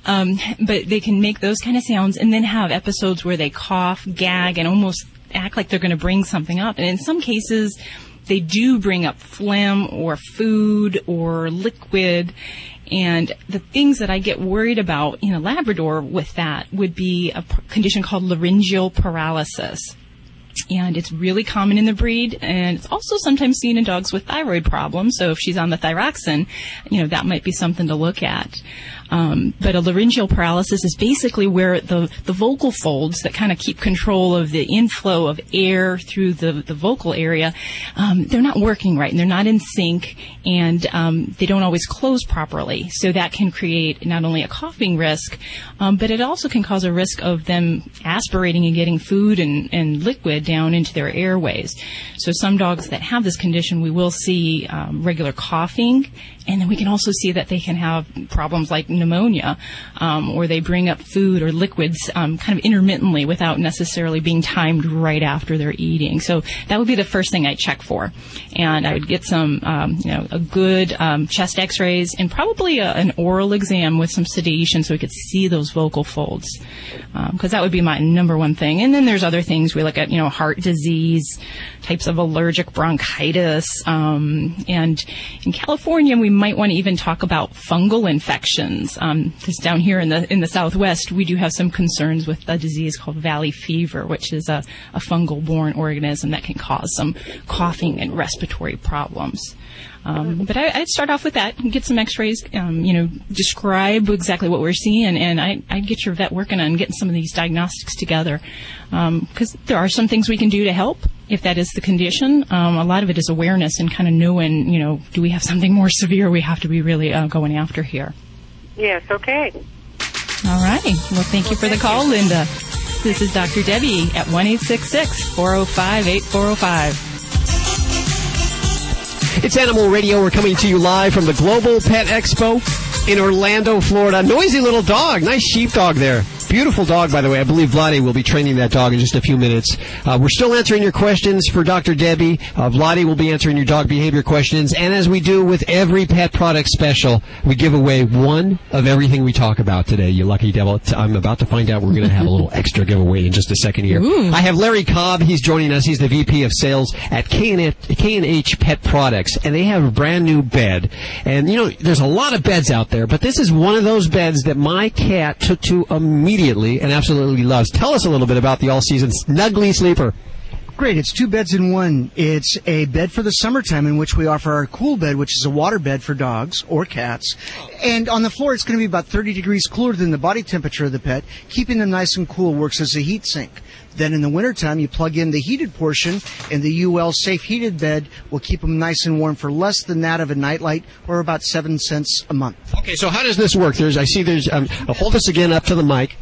um, but they can make those kind of sounds and then have episodes where they cough, gag, and almost act like they're going to bring something up. And in some cases, they do bring up phlegm or food or liquid. And the things that I get worried about in a Labrador with that would be a condition called laryngeal paralysis and it's really common in the breed and it's also sometimes seen in dogs with thyroid problems. So if she's on the thyroxin you know that might be something to look at um, but a laryngeal paralysis is basically where the, the vocal folds that kind of keep control of the inflow of air through the, the vocal area um, they're not working right and they're not in sync and um, they don't always close properly so that can create not only a coughing risk um, but it also can cause a risk of them aspirating and getting food and, and liquid down into their airways. So some dogs that have this condition, we will see um, regular coughing, and then we can also see that they can have problems like pneumonia, um, or they bring up food or liquids um, kind of intermittently without necessarily being timed right after they're eating. So that would be the first thing I check for, and I would get some, um, you know, a good um, chest X-rays and probably a, an oral exam with some sedation so we could see those vocal folds, because that would be my number one thing. And then there's other things we look at, you know, heart disease, types of allergic bronchitis, um, and in California we might want to even talk about fungal infections. Because down here in the in the Southwest we do have some concerns with a disease called valley fever, which is a, a fungal-borne organism that can cause some coughing and respiratory problems. Um, but I, I'd start off with that and get some X-rays. Um, you know, describe exactly what we're seeing, and I, I'd get your vet working on getting some of these diagnostics together. Because there are some things we can do to help if that is the condition. Um, a lot of it is awareness and kind of knowing, you know, do we have something more severe we have to be really uh, going after here. Yes, okay. All right. Well, thank you for the call, Linda. This is Dr. Debbie at 1 405 8405. It's Animal Radio. We're coming to you live from the Global Pet Expo in Orlando, Florida. Noisy little dog. Nice sheepdog there. Beautiful dog, by the way. I believe Vladae will be training that dog in just a few minutes. Uh, we're still answering your questions for Dr. Debbie. Uh, Vladae will be answering your dog behavior questions. And as we do with every pet product special, we give away one of everything we talk about today. You lucky devil. I'm about to find out we're going to have a little extra giveaway in just a second here. I have Larry Cobb. He's joining us. He's the VP of Sales at K&H Pet Products. And they have a brand new bed. And, you know, there's a lot of beds out there, but this is one of those beds that my cat took to immediately and absolutely loves. Tell us a little bit about the all-season Snuggly Sleeper. Great. It's two beds in one. It's a bed for the summertime in which we offer our cool bed, which is a water bed for dogs or cats. And on the floor, it's going to be about 30 degrees cooler than the body temperature of the pet. Keeping them nice and cool works as a heat sink. Then in the wintertime, you plug in the heated portion, and the UL safe heated bed will keep them nice and warm for less than that of a nightlight, or about seven cents a month. Okay, so how does this work? There's, I see there's, um, hold this again up to the mic.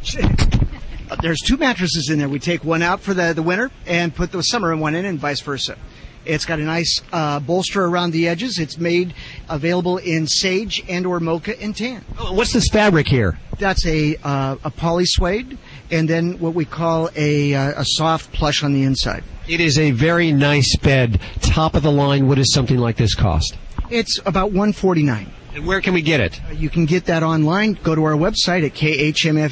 There's two mattresses in there. We take one out for the, the winter and put the summer one in, and vice versa. It's got a nice uh, bolster around the edges. It's made available in sage and or mocha and tan. What's this fabric here? That's a uh, a poly suede, and then what we call a uh, a soft plush on the inside. It is a very nice bed, top of the line. What does something like this cost? It's about one forty nine. And where can we get it? You can get that online. Go to our website at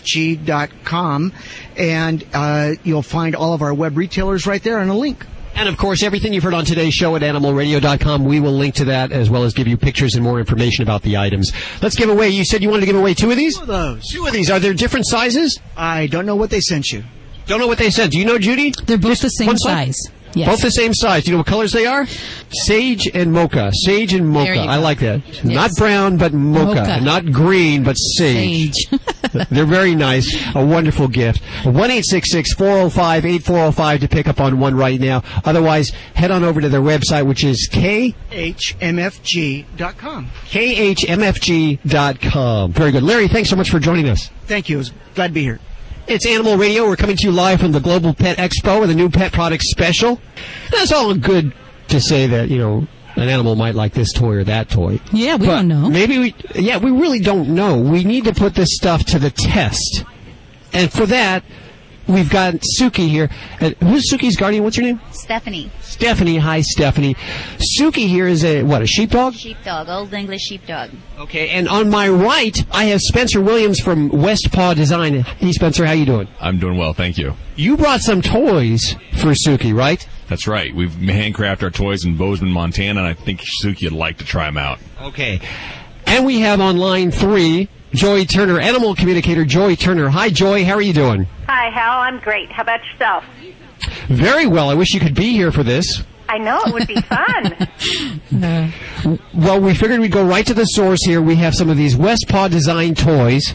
khmfg.com, and uh, you'll find all of our web retailers right there on a link. And of course, everything you've heard on today's show at animalradio.com, we will link to that as well as give you pictures and more information about the items. Let's give away. You said you wanted to give away two of these? Two of those. Two of these. Are there different sizes? I don't know what they sent you. Don't know what they sent. Do you know, Judy? They're both the same one side? size. Yes. Both the same size. Do you know what colors they are? Sage and mocha. Sage and mocha. I go. like that. Not brown, but mocha. Mocha. Not green, but sage. They're very nice. A wonderful gift. One eight six six four zero five eight four zero five to pick up on one right now. Otherwise, head on over to their website, which is k HMFG.com. khmfg.com. Very good. Larry, thanks so much for joining us. Thank you. I was glad to be here. It's Animal Radio. We're coming to you live from the Global Pet Expo with a new pet product special. That's all good to say that, you know, an animal might like this toy or that toy. Yeah, we But don't know. Maybe we, yeah, we really don't know. We need to put this stuff to the test. And for that, we've got Suki here. Uh, who's Suki's guardian? What's your name? Stephanie. Stephanie. Hi, Stephanie. Suki here is a, what, a sheepdog? Sheepdog, Old English sheepdog. Okay, and on my right, I have Spencer Williams from West Paw Design. Hey, Spencer, how you doing? I'm doing well, thank you. You brought some toys for Suki, right? That's right. We've handcrafted our toys in Bozeman, Montana, and I think Suki would like to try them out. Okay. And we have on line three, Joy Turner, animal communicator Joy Turner. Hi, Joy. How are you doing? Hi, Hal. I'm great. How about yourself? Very well. I wish you could be here for this. I know it would be fun. Well, we figured we'd go right to the source here. We have some of these West Paw Design toys.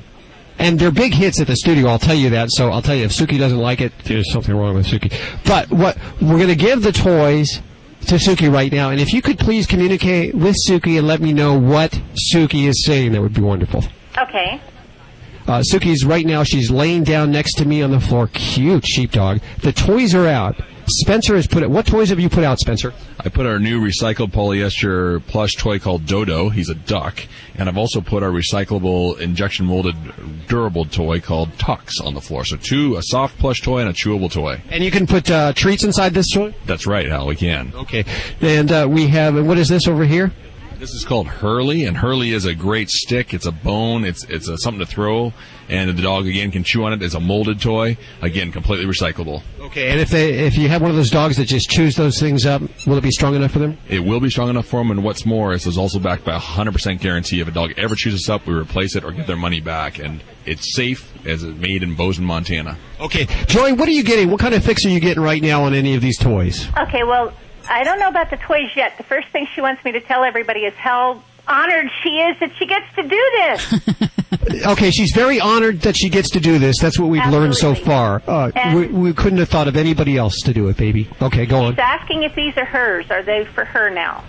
And they're big hits at the studio, I'll tell you that. So I'll tell you, if Suki doesn't like it, there's something wrong with Suki. But what we're going to give the toys to Suki right now. And if you could please communicate with Suki and let me know what Suki is saying, that would be wonderful. Okay. Uh, Suki's right now, she's laying down next to me on the floor. Cute sheepdog. The toys are out. Spencer has put it. What toys have you put out, Spencer? I put our new recycled polyester plush toy called Dodo. He's a duck. And I've also put our recyclable injection molded durable toy called Tux on the floor. So two, a soft plush toy and a chewable toy. And you can put uh, treats inside this toy? That's right, Hal, we can. Okay. And uh, we have, what is this over here? This is called Hurley, and Hurley is a great stick. It's a bone. It's it's a, something to throw, and the dog again can chew on it. It's a molded toy, again completely recyclable. Okay. And if they, if you have one of those dogs that just chews those things up, will it be strong enough for them? It will be strong enough for them, and what's more, this is it's also backed by a 100% guarantee. If a dog ever chews us up, we replace it or give their money back, and it's safe as it's made in Bozeman, Montana. Okay. Joy, what are you getting? What kind of fix are you getting right now on any of these toys? Okay, well, I don't know about the toys yet. The first thing she wants me to tell everybody is how honored she is that she gets to do this. Okay, she's very honored that she gets to do this. That's what we've learned so far. Uh, we, we couldn't have thought of anybody else to do it, baby. Okay, go on. She's asking if these are hers. Are they for her now?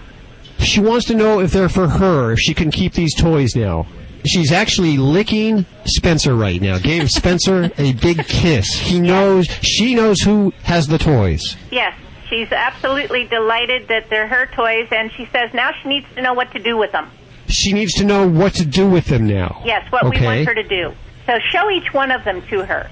She wants to know if they're for her, if she can keep these toys now. She's actually licking Spencer right now. Gave Spencer a big kiss. He knows, she knows who has the toys. Yes. She's absolutely delighted that they're her toys, and she says now she needs to know what to do with them. She needs to know what to do with them now. Yes, what we want her to do. So show each one of them to her.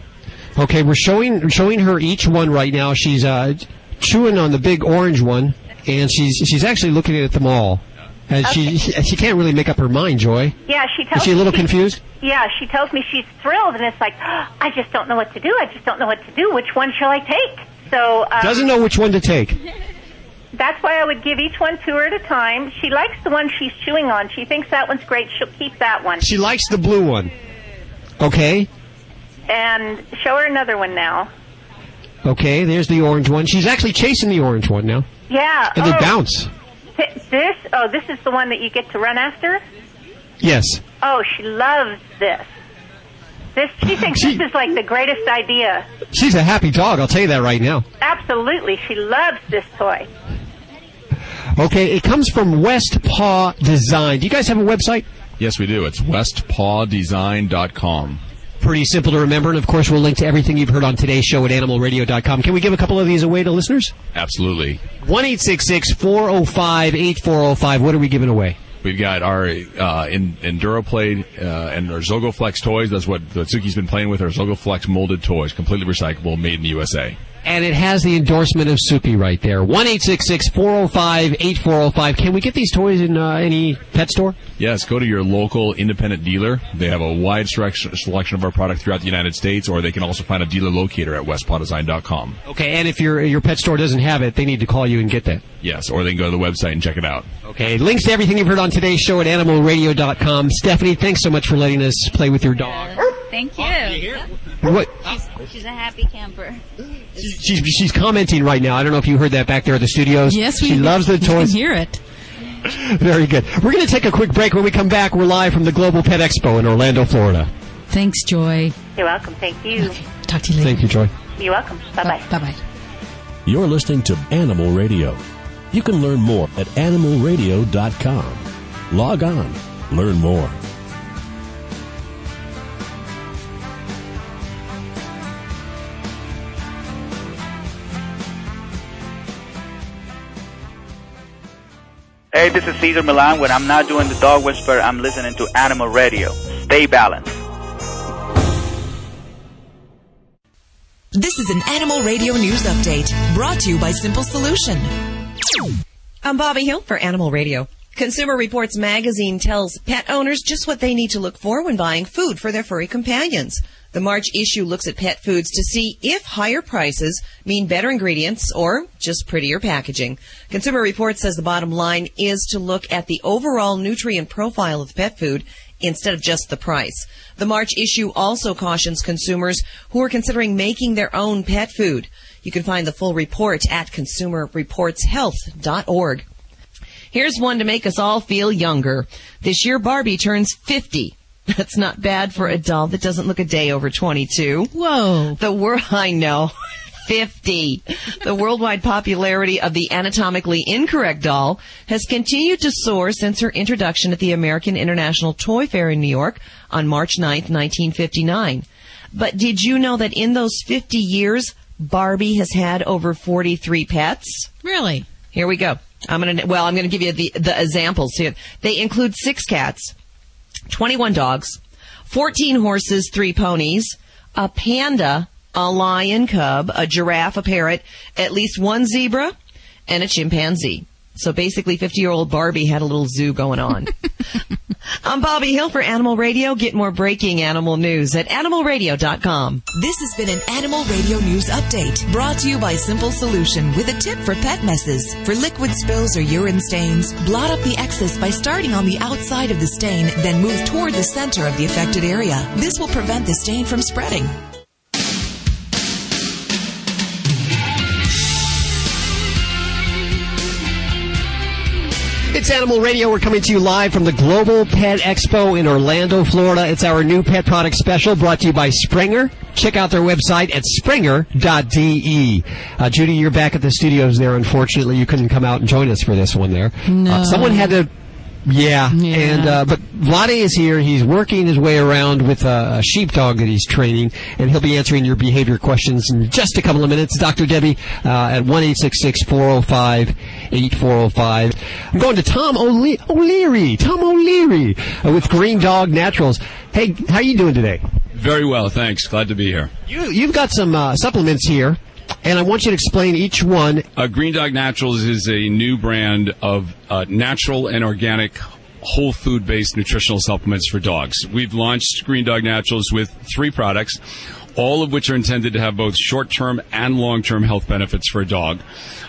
Okay, we're showing showing her each one right now. She's uh, chewing on the big orange one, and she's she's actually looking at them all. And she she can't really make up her mind, Joy. Yeah, she tells Is she a little she- confused? Yeah, she tells me she's thrilled, and it's like, I just don't know what to do. I just don't know what to do. Which one shall I take? So um, Doesn't know which one to take. that's why I would give each one to her at a time. She likes the one she's chewing on. She thinks that one's great. She'll keep that one. She likes the blue one. Okay. And show her another one now. Okay, there's the orange one. She's actually chasing the orange one now. Yeah. And they oh, bounce. th- This, oh, this is the one that you get to run after? Yes. Oh, she loves this. This, she thinks this is like the greatest idea. She's a happy dog, I'll tell you that right now. Absolutely. She loves this toy. Okay, it comes from West Paw Design. Do you guys have a website? Yes, we do. It's westpawdesign.com. Pretty simple to remember, and of course, we'll link to everything you've heard on today's show at animalradio.com. Can we give a couple of these away to listeners? Absolutely. 1 405 8405. What are we giving away? We've got our uh, in, uh, and our Zogoflex toys. That's what what Suki's been playing with. Our Zogoflex molded toys, completely recyclable, made in the USA. And it has the endorsement of Suki right there. 1 405 8405. Can we get these toys in uh, any pet store? Yes, go to your local independent dealer. They have a wide selection selection of our product throughout the United States, or they can also find a dealer locator at westpawdesign.com. Okay, and if your your pet store doesn't have it, they need to call you and get that. Yes, or they can go to the website and check it out. Okay, links to everything you've heard on today's show at animalradio.com. Stephanie, thanks so much for letting us play with your dog. Thank you. What? She's, she's a happy camper. She's she's commenting right now. I don't know if you heard that back there at the studios. Yes, we she loves the we can hear it. Very good. We're going to take a quick break. When we come back, we're live from the Global Pet Expo in Orlando, Florida. Thanks, Joy. You're welcome. Thank you. Talk to you later. Thank you, Joy. You're welcome. Bye bye. Bye bye. You're listening to Animal Radio. You can learn more at animalradio.com. Log on, learn more. Hey, this is Cesar Millan. When I'm not doing the dog whisper, I'm listening to Animal Radio. Stay balanced. This is an Animal Radio News Update brought to you by Simple Solution. I'm Bobby Hill for Animal Radio. Consumer Reports magazine tells pet owners just what they need to look for when buying food for their furry companions. The March issue looks at pet foods to see if higher prices mean better ingredients or just prettier packaging. Consumer Reports says the bottom line is to look at the overall nutrient profile of pet food instead of just the price. The March issue also cautions consumers who are considering making their own pet food. You can find the full report at consumerreportshealth.org. Here's one to make us all feel younger. This year Barbie turns 50. That's not bad for a doll that doesn't look a day over 22. Whoa. The world, I know. 50. The worldwide popularity of the anatomically incorrect doll has continued to soar since her introduction at the American International Toy Fair in New York on March 9th, 1959. But did you know that in those 50 years, Barbie has had over 43 pets? Really? Here we go. I'm gonna, well, I'm gonna give you the, the examples here. They include six cats, 21 dogs, 14 horses, three ponies, a panda, a lion cub, a giraffe, a parrot, at least one zebra, and a chimpanzee. So basically 50 year old Barbie had a little zoo going on. I'm Bobby Hill for Animal Radio. Get more breaking animal news at animalradio.com. This has been an Animal Radio News Update brought to you by Simple Solution with a tip for pet messes. For liquid spills or urine stains, blot up the excess by starting on the outside of the stain, then move toward the center of the affected area. This will prevent the stain from spreading. It's Animal Radio. We're coming to you live from the Global Pet Expo in Orlando, Florida. It's our new pet product special brought to you by Springer. Check out their website at springer.de. Uh, Judy, you're back at the studios there. Unfortunately, you couldn't come out and join us for this one there. No. Uh, someone had to yeah, Yeah. and uh, but Vladae is here. He's working his way around with a, a sheepdog that he's training, and he'll be answering your behavior questions in just a couple of minutes. Dr. Debbie uh, at one eight six six four zero five eight four zero five. I'm going to Tom O'Le- O'Leary. Tom O'Leary uh, with Green Dog Naturals. Hey, how are you doing today? Very well, thanks. Glad to be here. You you've got some uh, supplements here, and I want you to explain each one. Uh, Green Dog Naturals is a new brand of uh, natural and organic whole food based nutritional supplements for dogs. We've launched Green Dog Naturals with three products, all of which are intended to have both short term and long term health benefits for a dog.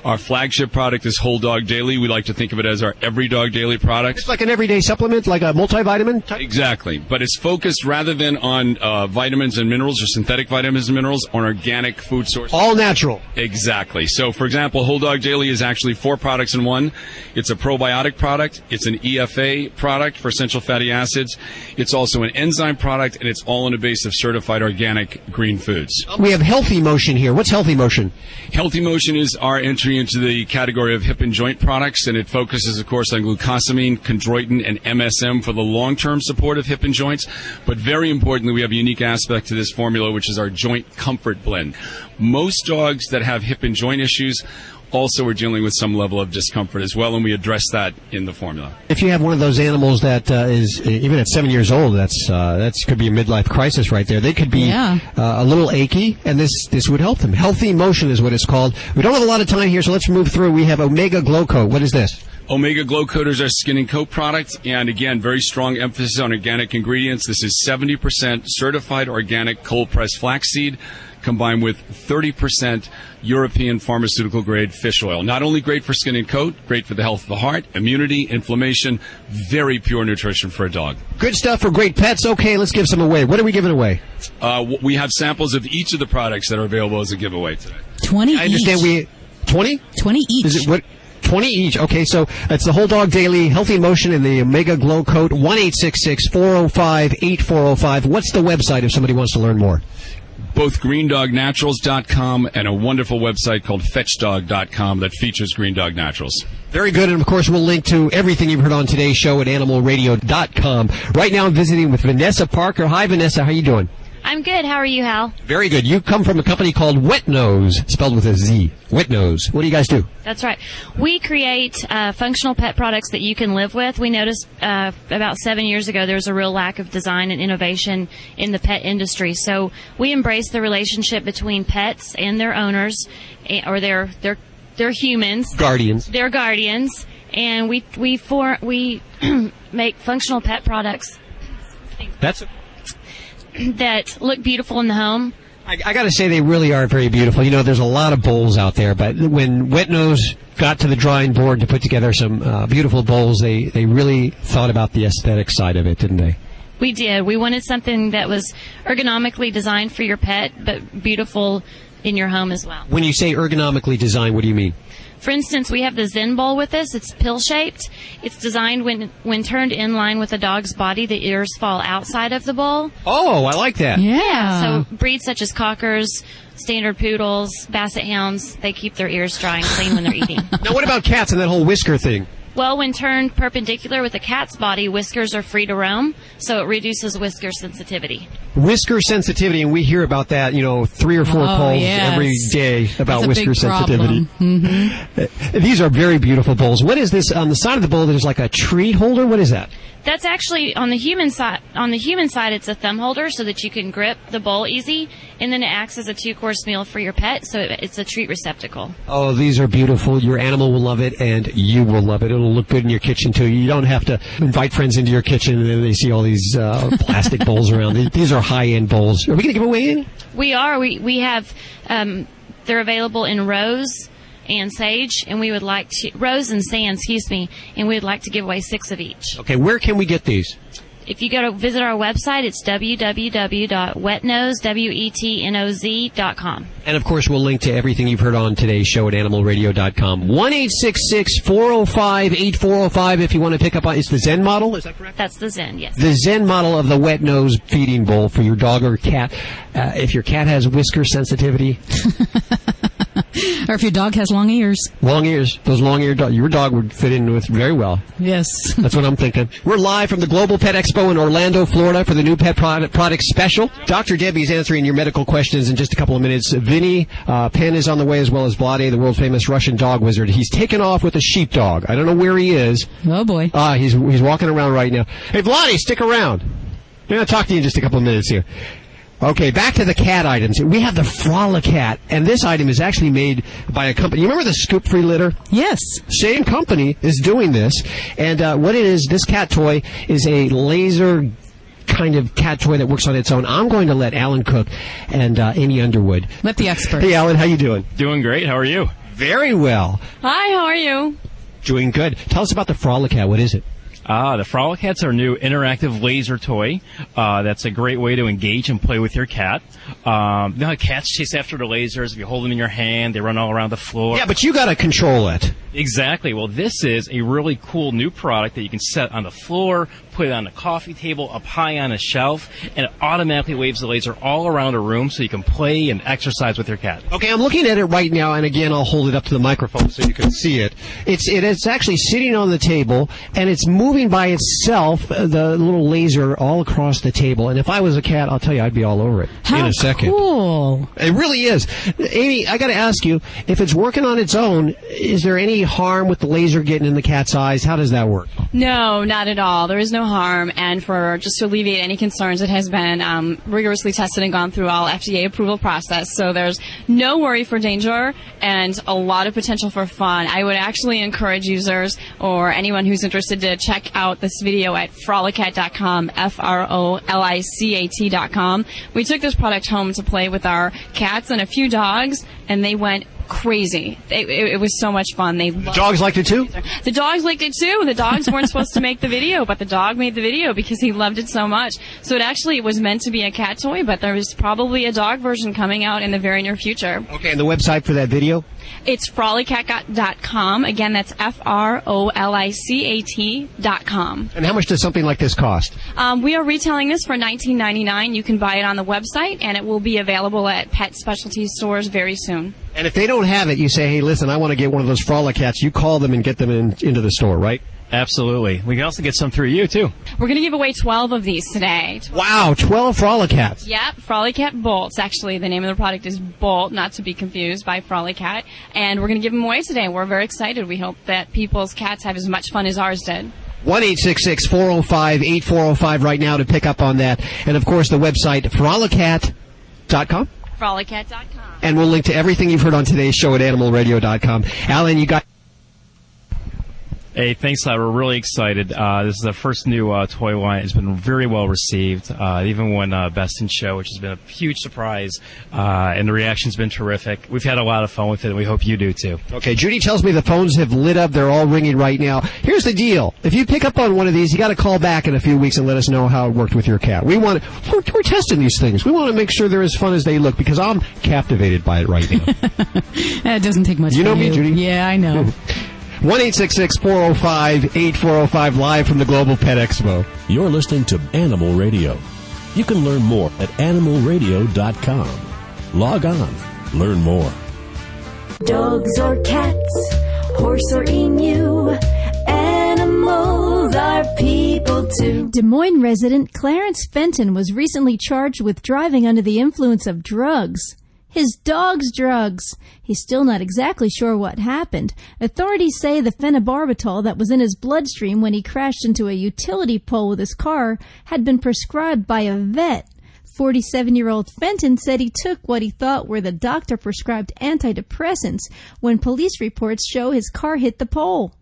Our flagship product is Whole Dog Daily. We like to think of it as our Every Dog Daily product. It's like an everyday supplement, like a multivitamin. Type? Exactly, but it's focused rather than on uh, vitamins and minerals or synthetic vitamins and minerals on organic food sources. All natural. Exactly. So, for example, Whole Dog Daily is actually four products in one. It's a probiotic product. It's an EFA product for essential fatty acids. It's also an enzyme product, and it's all in a base of certified organic green foods. We have Healthy Motion here. What's Healthy Motion? Healthy Motion is our entry into the category of hip and joint products, and it focuses, of course, on glucosamine, chondroitin, and MSM for the long-term support of hip and joints. But very importantly, we have a unique aspect to this formula, which is our joint comfort blend. Most dogs that have hip and joint issues also are dealing with some level of discomfort as well, and we address that in the formula. If you have one of those animals that uh, is even at seven years old, that's uh, that's could be a midlife crisis right there. They could be Yeah. uh, a little achy, and this this would help them. Healthy motion is what it's called. We don't have a lot of time here, so let's move through. We have Omega Glow Coat. What is this? Omega Glow Coat is our skin and coat product, and again, very strong emphasis on organic ingredients. This is 70% certified organic cold pressed flaxseed combined with 30% European pharmaceutical grade fish oil. Not only great for skin and coat, great for the health of the heart, immunity, inflammation, very pure nutrition for a dog. Good stuff for great pets. Okay, let's give some away. What are we giving away? Uh, we have samples of each of the products that are available as a giveaway today. 20 I understand each. we twenty. 20 each. Is it what? 20 each. Okay, so it's the Whole Dog Daily Healthy Motion and the Omega Glow Coat. 1 405 8405. What's the website if somebody wants to learn more? Both greendognaturals.com and a wonderful website called fetchdog.com that features Green Dog Naturals. Very good. And of course, we'll link to everything you've heard on today's show at animalradio.com. Right now, I'm visiting with Vanessa Parker. Hi, Vanessa. How are you doing? I'm good. How are you, Hal? Very good. You come from a company called Wetnoz, spelled with a Z. Wetnoz. What do you guys do? That's right. We create uh, functional pet products that you can live with. We noticed uh, about seven years ago there was a real lack of design and innovation in the pet industry. So we embrace the relationship between pets and their owners, or their their their humans, Guardians. their guardians, and we we for we make functional pet products That's. That look beautiful in the home. I, I got to say, they really are very beautiful. You know, there's a lot of bowls out there, but when Wetnoz got to the drawing board to put together some uh, beautiful bowls, they they really thought about the aesthetic side of it, didn't they? We did. We wanted something that was ergonomically designed for your pet, but beautiful in your home as well. When you say ergonomically designed, what do you mean? For instance, we have the Zen bowl with us. It's pill shaped. It's designed when when turned in line with a dog's body, the ears fall outside of the bowl. Oh, I like that. Yeah. So breeds such as cockers, standard poodles, basset hounds, they keep their ears dry and clean when they're eating. Now, what about cats and that whole whisker thing? Well, when turned perpendicular with a cat's body, whiskers are free to roam, so it reduces whisker sensitivity. Whisker sensitivity, and we hear about that, you know, three or four Oh, calls yes. every day about That's a whisker big sensitivity. problem. Uh, These are very beautiful bowls. What is this on the side of the bowl? There's like a treat holder. What is that? That's actually on the human side. On the human side, it's a thumb holder so that you can grip the bowl easy, and then it acts as a two-course meal for your pet. So it's a treat receptacle. Oh, these are beautiful. Your animal will love it, and you will love it. It'll look good in your kitchen too. You don't have to invite friends into your kitchen, and then they see all these uh, plastic bowls around. These- are high-end bowls. Are we going to give away any? We are. We we have. Um, they're available in rose and sage, and we would like to rose and sand. Excuse me, and we would like to give away six of each. Okay, where can we get these? If you go to visit our website, it's www.wetnoz.com. And of course, we'll link to everything you've heard on today's show at animalradio.com. 1 405 8405 if you want to pick up on it's the Zen model. Is that correct? That's the Zen, yes. The Zen model of the Wetnoz feeding bowl for your dog or cat. Uh, if your cat has whisker sensitivity, or if your dog has long ears. long ears, those long eared dog, your dog would fit in with very well. Yes. That's what I'm thinking. We're live from the Global Pet Expo in Orlando, Florida for the new pet product, product special. Dr. Debbie's answering your medical questions in just a couple of minutes. Vinnie uh, Penn is on the way as well as Vladae, the world famous Russian dog wizard. He's taken off with a sheepdog. I don't know where he is. Oh boy. Ah, he's he's walking around right now. Hey, Vladae, stick around. We're going to talk to you in just a couple of minutes here. Okay, back to the cat items. We have the Frolicat, and this item is actually made by a company. You remember the Scoop Free litter? Yes. Same company is doing this, and uh, what it is, this cat toy is a laser kind of cat toy that works on its own. I'm going to let Alan Cook and uh, Amy Underwood. Let the expert. Hey, Alan, how you doing? Doing great. How are you? Very well. Hi, how are you? Doing good. Tell us about the Frolicat. What is it? Ah, the Frolicat's our new interactive laser toy. Uh, that's a great way to engage and play with your cat. Um, you know how cats chase after the lasers? If you hold them in your hand, they run all around the floor. Yeah, but you got to control it. Exactly. Well, this is a really cool new product that you can set on the floor, put it on a coffee table, up high on a shelf, and it automatically waves the laser all around a room so you can play and exercise with your cat. Okay, I'm looking at it right now, and again, I'll hold it up to the microphone so you can see it. It's it, it's actually sitting on the table, and it's moving by itself. uh, The little laser all across the table. And if I was a cat, I'll tell you, I'd be all over it in a second. Cool. It really is. Amy, I got to ask you, if it's working on its own, is there any harm with the laser getting in the cat's eyes? How does that work? No, not at all. There is no harm, and for just to alleviate any concerns, it has been um, rigorously tested and gone through all FDA approval process. So there's no worry for danger and a lot of potential for fun. I would actually encourage users or anyone who's interested to check out this video at frolicat.com, F-R-O-L-I-C-A-T.com. We took this product home to play with our cats and a few dogs, and they went crazy. It, it, it was so much fun. They loved Dogs liked it too. the dogs liked it too. The dogs weren't supposed to make the video, but the dog made the video because he loved it so much. So it actually was meant to be a cat toy, but there was probably a dog version coming out in the very near future. Okay, and the website for that video? It's frolicat.com. Again, that's F R O L I C A T.com. And how much does something like this cost? Um, we are retailing this for $19.99. You can buy it on the website, and it will be available at pet specialty stores very soon. And if they don't have it, you say, hey, listen, I want to get one of those frolic cats. You call them and get them in, into the store, right? Absolutely. We can also get some through you too. We're going to give away 12 of these today. Wow, 12 frolic. Yep, Frolicat Bolts. Actually, the name of the product is Bolt, not to be confused by Frolicat. And we're going to give them away today. We're very excited. We hope that people's cats have as much fun as ours did. 1 405 8405 right now to pick up on that. And of course, the website, frolicat.com. Frolicat.com. And we'll link to everything you've heard on today's show at animalradio.com. Alan, you got. Hey, thanks, Lad. We're really excited. Uh, this is the first new uh, toy line. It's been very well received, uh, even when uh, Best in Show, which has been a huge surprise, uh, and the reaction's been terrific. We've had a lot of fun with it, and we hope you do too. Okay, Judy tells me the phones have lit up. They're all ringing right now. Here's the deal. If you pick up on one of these, you got to call back in a few weeks and let us know how it worked with your cat. We want we're, we're testing these things. We want to make sure they're as fun as they look because I'm captivated by it right now. It doesn't take much. You know from me, you. Judy. Yeah, I know. 1 405 8405 live from the Global Pet Expo. You're listening to Animal Radio. You can learn more at animalradio.com. Log on, learn more. Dogs or cats, horse or emu, animals are people too. Des Moines resident Clarence Fenton was recently charged with driving under the influence of drugs. His dog's drugs. He's still not exactly sure what happened. Authorities say the phenobarbital that was in his bloodstream when he crashed into a utility pole with his car had been prescribed by a vet. 47 year old Fenton said he took what he thought were the doctor prescribed antidepressants when police reports show his car hit the pole.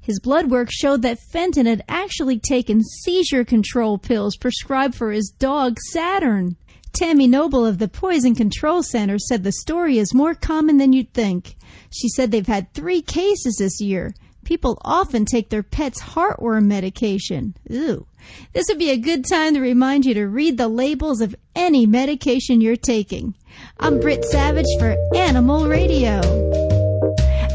His blood work showed that Fenton had actually taken seizure control pills prescribed for his dog Saturn. Tammy Noble of the Poison Control Center said the story is more common than you'd think. She said they've had three cases this year. People often take their pet's heartworm medication. Ooh. This would be a good time to remind you to read the labels of any medication you're taking. I'm Britt Savage for Animal Radio.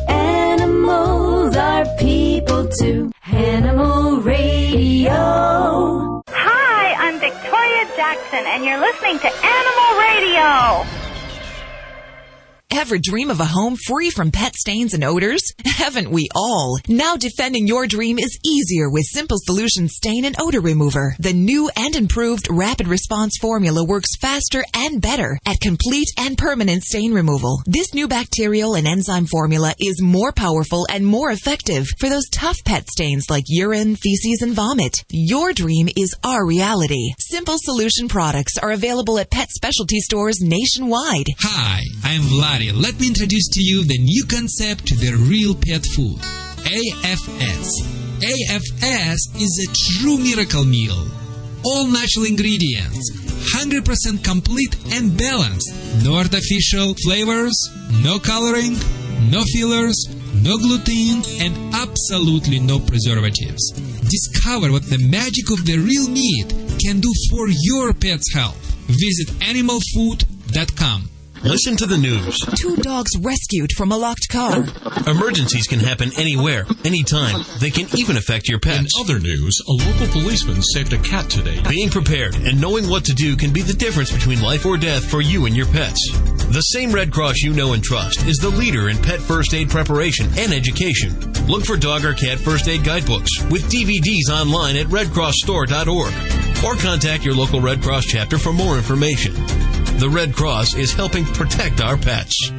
Animals are people too. Animal Radio. Hi, I'm Victoria Jackson, and you're listening to Animal Radio. Ever dream of a home free from pet stains and odors? Haven't we all? Now defending your dream is easier with Simple Solution Stain and Odor Remover. The new and improved rapid response formula works faster and better at complete and permanent stain removal. This new bacterial and enzyme formula is more powerful and more effective for those tough pet stains like urine, feces, and vomit. Your dream is our reality. Simple Solution products are available at pet specialty stores nationwide. Hi, I'm Vladae. Let me introduce to you the new concept to the real pet food AFS. AFS is a true miracle meal. All natural ingredients, 100% complete and balanced. No artificial flavors, no coloring, no fillers, no gluten, and absolutely no preservatives. Discover what the magic of the real meat can do for your pet's health. Visit animalfood.com. Listen to the news. Two dogs rescued from a locked car. Emergencies can happen anywhere, anytime. They can even affect your pets. In other news, a local policeman saved a cat today. Being prepared and knowing what to do can be the difference between life or death for you and your pets. The same Red Cross you know and trust is the leader in pet first aid preparation and education. Look for dog or cat first aid guidebooks with DVDs online at redcrossstore.org or contact your local Red Cross chapter for more information. The Red Cross is helping protect our pets.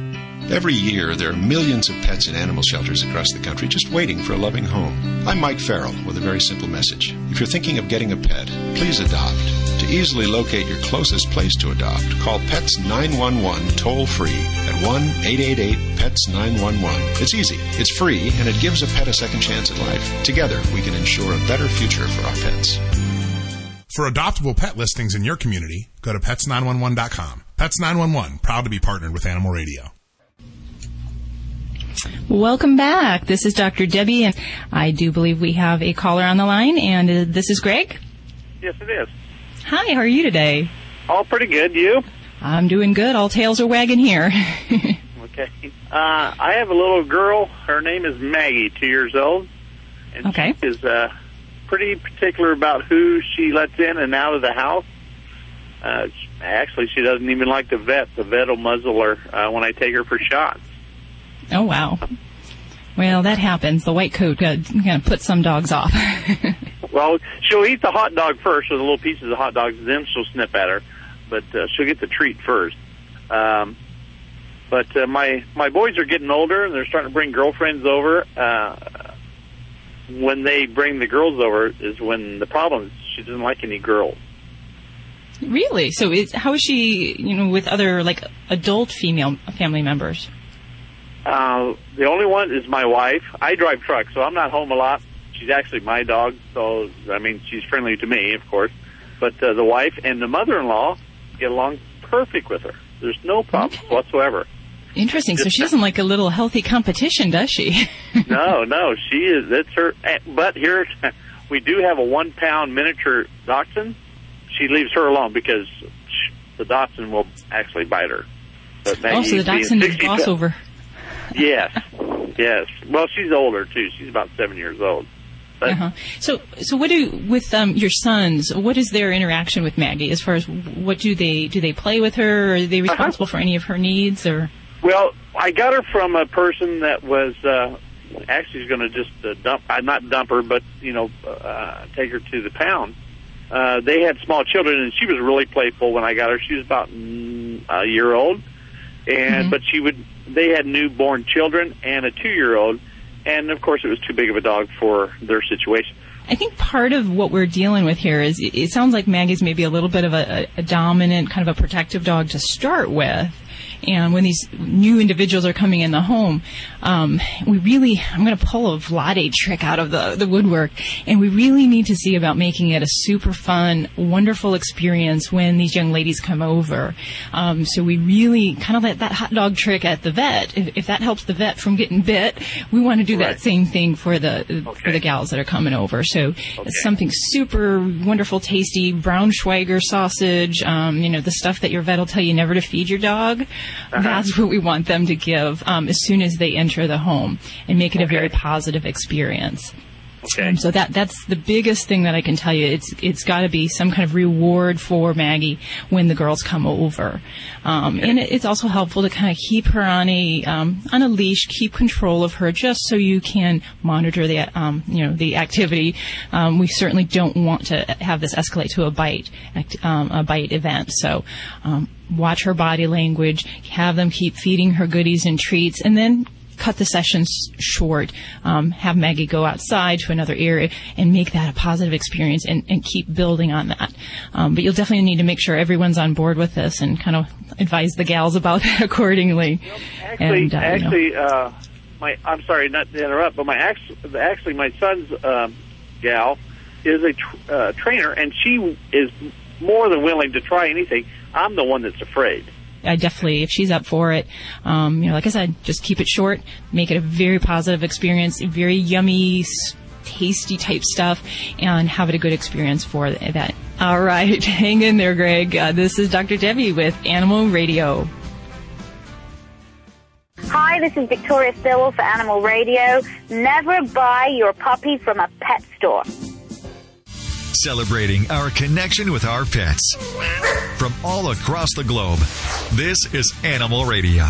Every year, there are millions of pets in animal shelters across the country just waiting for a loving home. I'm Mike Farrell with a very simple message. If you're thinking of getting a pet, please adopt. To easily locate your closest place to adopt, call Pets 911 toll free at 1 888 PETS 911. It's easy, it's free, and it gives a pet a second chance at life. Together, we can ensure a better future for our pets. For adoptable pet listings in your community, go to pets911.com. Pets 911, proud to be partnered with Animal Radio. Welcome back. This is Dr. Debbie, and I do believe we have a caller on the line, and uh, this is Greg. Yes, it is. Hi, how are you today? All pretty good. You? I'm doing good. All tails are wagging here. Okay. Uh, I have a little girl. Her name is Maggie, two years old, and Okay. she is uh, pretty particular about who she lets in and out of the house. Uh, actually, she doesn't even like the vet. The vet will muzzle her uh, when I take her for shots. oh, wow. Well, that happens. The white coat uh, kind of puts some dogs off. Well, she'll eat the hot dog first, or the little pieces of hot dogs, then she'll snip at her. But uh, she'll get the treat first. Um, but uh, my my boys are getting older, and they're starting to bring girlfriends over. Uh, when they bring the girls over, is when the problem is she doesn't like any girls. really? So, is, how is she, you know, with other like adult female family members? Uh, the only one is my wife. I drive trucks, so I'm not home a lot. She's actually my dog, so I mean she's friendly to me, of course. But uh, the wife and the mother-in-law get along perfect with her. There's no problem whatsoever. Interesting. So she doesn't like a little healthy competition, does she? no, no, she is. That's her. eh, But here, we do have a one-pound miniature dachshund. She leaves her alone because sh- the dachshund will actually bite her. But oh, so the dachshund is 60 boss over. Yes, yes. Well, she's older too. She's about seven years old. But Uh-huh. So, so what do with um, your sons? What is their interaction with Maggie? As far as what do they do? They play with her? Or Are they responsible for any of her needs? Or Well, I got her from a person that was uh, actually going to just uh, dump, uh, not dump her, but you know, uh, take her to the pound. Uh, they had small children, and she was really playful when I got her. She was about mm, a year old, and but she would. They had newborn children and a two-year-old, and of course, it was too big of a dog for their situation. I think part of what we're dealing with here is it, sounds like Maggie's maybe a little bit of a, a dominant, kind of a protective dog to start with. And when these new individuals are coming in the home, um, we really, I'm going to pull a Vladae trick out of the, the woodwork, and we really need to see about making it a super fun, wonderful experience when these young ladies come over. Um, so we really kind of let that hot dog trick at the vet. If, if that helps the vet from getting bit, we want to do that same thing for the for the gals that are coming over. So it's something super wonderful, tasty, Braunschweiger sausage. Um, you know the stuff that your vet will tell you never to feed your dog. That's what we want them to give um, as soon as they enter the home and make it a very positive experience. Okay. Um, so that that's the biggest thing that I can tell you. It's it's got to be some kind of reward for Maggie when the girls come over, um, and it, it's also helpful to kind of keep her on a um, on a leash, keep control of her, just so you can monitor the um, you know the activity. Um, we certainly don't want to have this escalate to a bite act- um, a bite event. So. Um, Watch her body language, have them keep feeding her goodies and treats, and then cut the sessions short, um, have Maggie go outside to another area and make that a positive experience and, and keep building on that. Um, but you'll definitely need to make sure everyone's on board with this and kind of advise the gals about that accordingly. Actually, and, uh, you know. actually, uh, my I'm sorry not to interrupt, but my actually my son's um, gal is a tr- uh, trainer, and she is more than willing to try anything. I'm the one that's afraid. I definitely, if she's up for it, um, you know, like I said, just keep it short, make it a very positive experience, very yummy, tasty type stuff, and have it a good experience for that. All right, hang in there, Greg. Uh, this is Dr. Debbie with Animal Radio. Hi, this is Victoria Stilwell for Animal Radio. Never buy your puppy from a pet store. Celebrating our connection with our pets. From all across the globe, this is Animal Radio.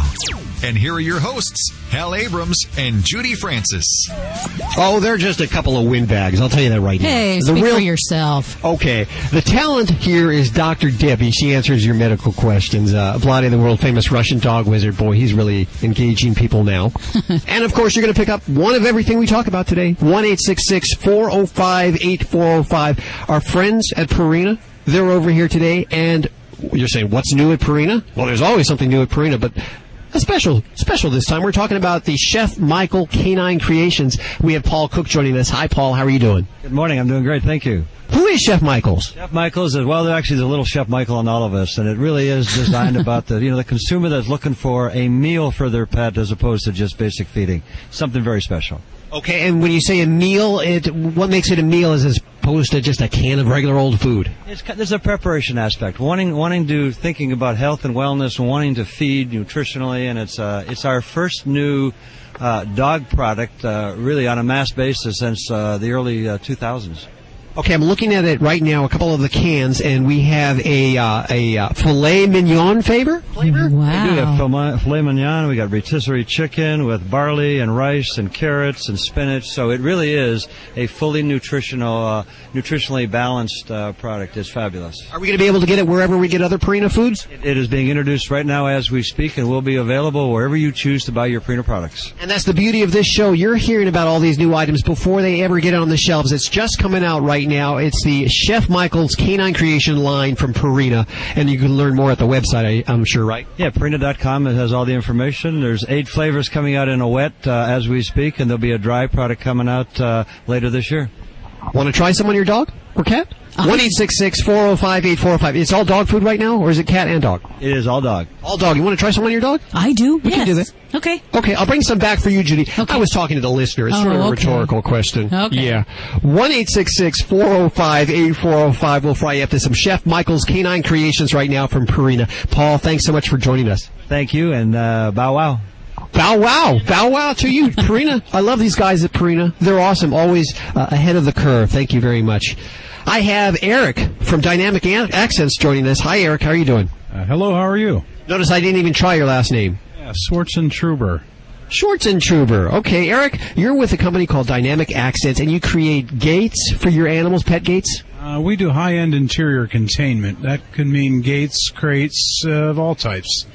And here are your hosts, Hal Abrams and Judy Francis. Oh, they're just a couple of windbags. I'll tell you that right now. Hey, the speak real for yourself. Okay, the talent here is Dr. Debbie. She answers your medical questions. Uh, Vladae, the world famous Russian dog wizard. Boy, he's really engaging people now. and of course, you're going to pick up one of everything we talk about today. One eight six six four zero five eight four zero five. Our friends at Purina, they're over here today, and you're saying what's new at Purina? Well, there's always something new at Purina, but a special, special this time. We're talking about the Chef Michael Canine Creations. We have Paul Cook joining us. Hi, Paul. How are you doing? Good morning. I'm doing great. Thank you. Who is Chef Michael's? Chef Michael's is well, there actually there's a little Chef Michael on all of us, and it really is designed about the you know the consumer that's looking for a meal for their pet as opposed to just basic feeding. Something very special. Okay, and when you say a meal, it what makes it a meal is as opposed to just a can of regular old food. It's, there's a preparation aspect, wanting wanting to thinking about health and wellness, wanting to feed nutritionally, and it's uh, it's our first new uh, dog product, uh, really on a mass basis since uh, the early uh, 2000s. Okay, I'm looking at it right now. A couple of the cans, and we have a uh, a uh, filet mignon flavor. Flavor. We do have filet, filet mignon. We got rotisserie chicken with barley and rice and carrots and spinach. So it really is a fully nutritional, uh, nutritionally balanced uh, product. It's fabulous. Are we going to be able to get it wherever we get other Purina foods? It is being introduced right now as we speak, and will be available wherever you choose to buy your Purina products. And that's the beauty of this show. You're hearing about all these new items before they ever get on the shelves. It's just coming out right now. It's the Chef Michael's Canine Creation line from Purina, and you can learn more at the website. I, I'm sure, right? Yeah, Purina.com. Has all the information. There's eight flavors coming out in a wet uh, as we speak, and there'll be a dry product coming out uh, later this year. Want to try some on your dog or cat? One eight six six four zero five eight four zero five. It's all dog food right now, or is it cat and dog? It is all dog. All dog. You want to try some on your dog? I do. We can do that. Okay. Okay, I'll bring some back for you, Judy. Okay. I was talking to the listener. It's Oh, sort of a okay. rhetorical question. Okay. Yeah. One eight six six four zero five eight four zero five. We'll fry you up to some Chef Michael's Canine Creations right now from Purina. Paul, thanks so much for joining us. Thank you, and uh, bow wow. Bow wow. Bow wow to you, Purina. I love these guys at Purina. They're awesome. Always uh, ahead of the curve. Thank you very much. I have Eric from Dynamic Accents joining us. Hi, Eric. How are you doing? Uh, hello, how are you? Notice I didn't even try your last name. Yeah, Schwartzentruber. Schwartzentruber. Okay, Eric, you're with a company called Dynamic Accents, and you create gates for your animals, pet gates? Uh, we do high-end interior containment. That could mean gates, crates uh, of all types.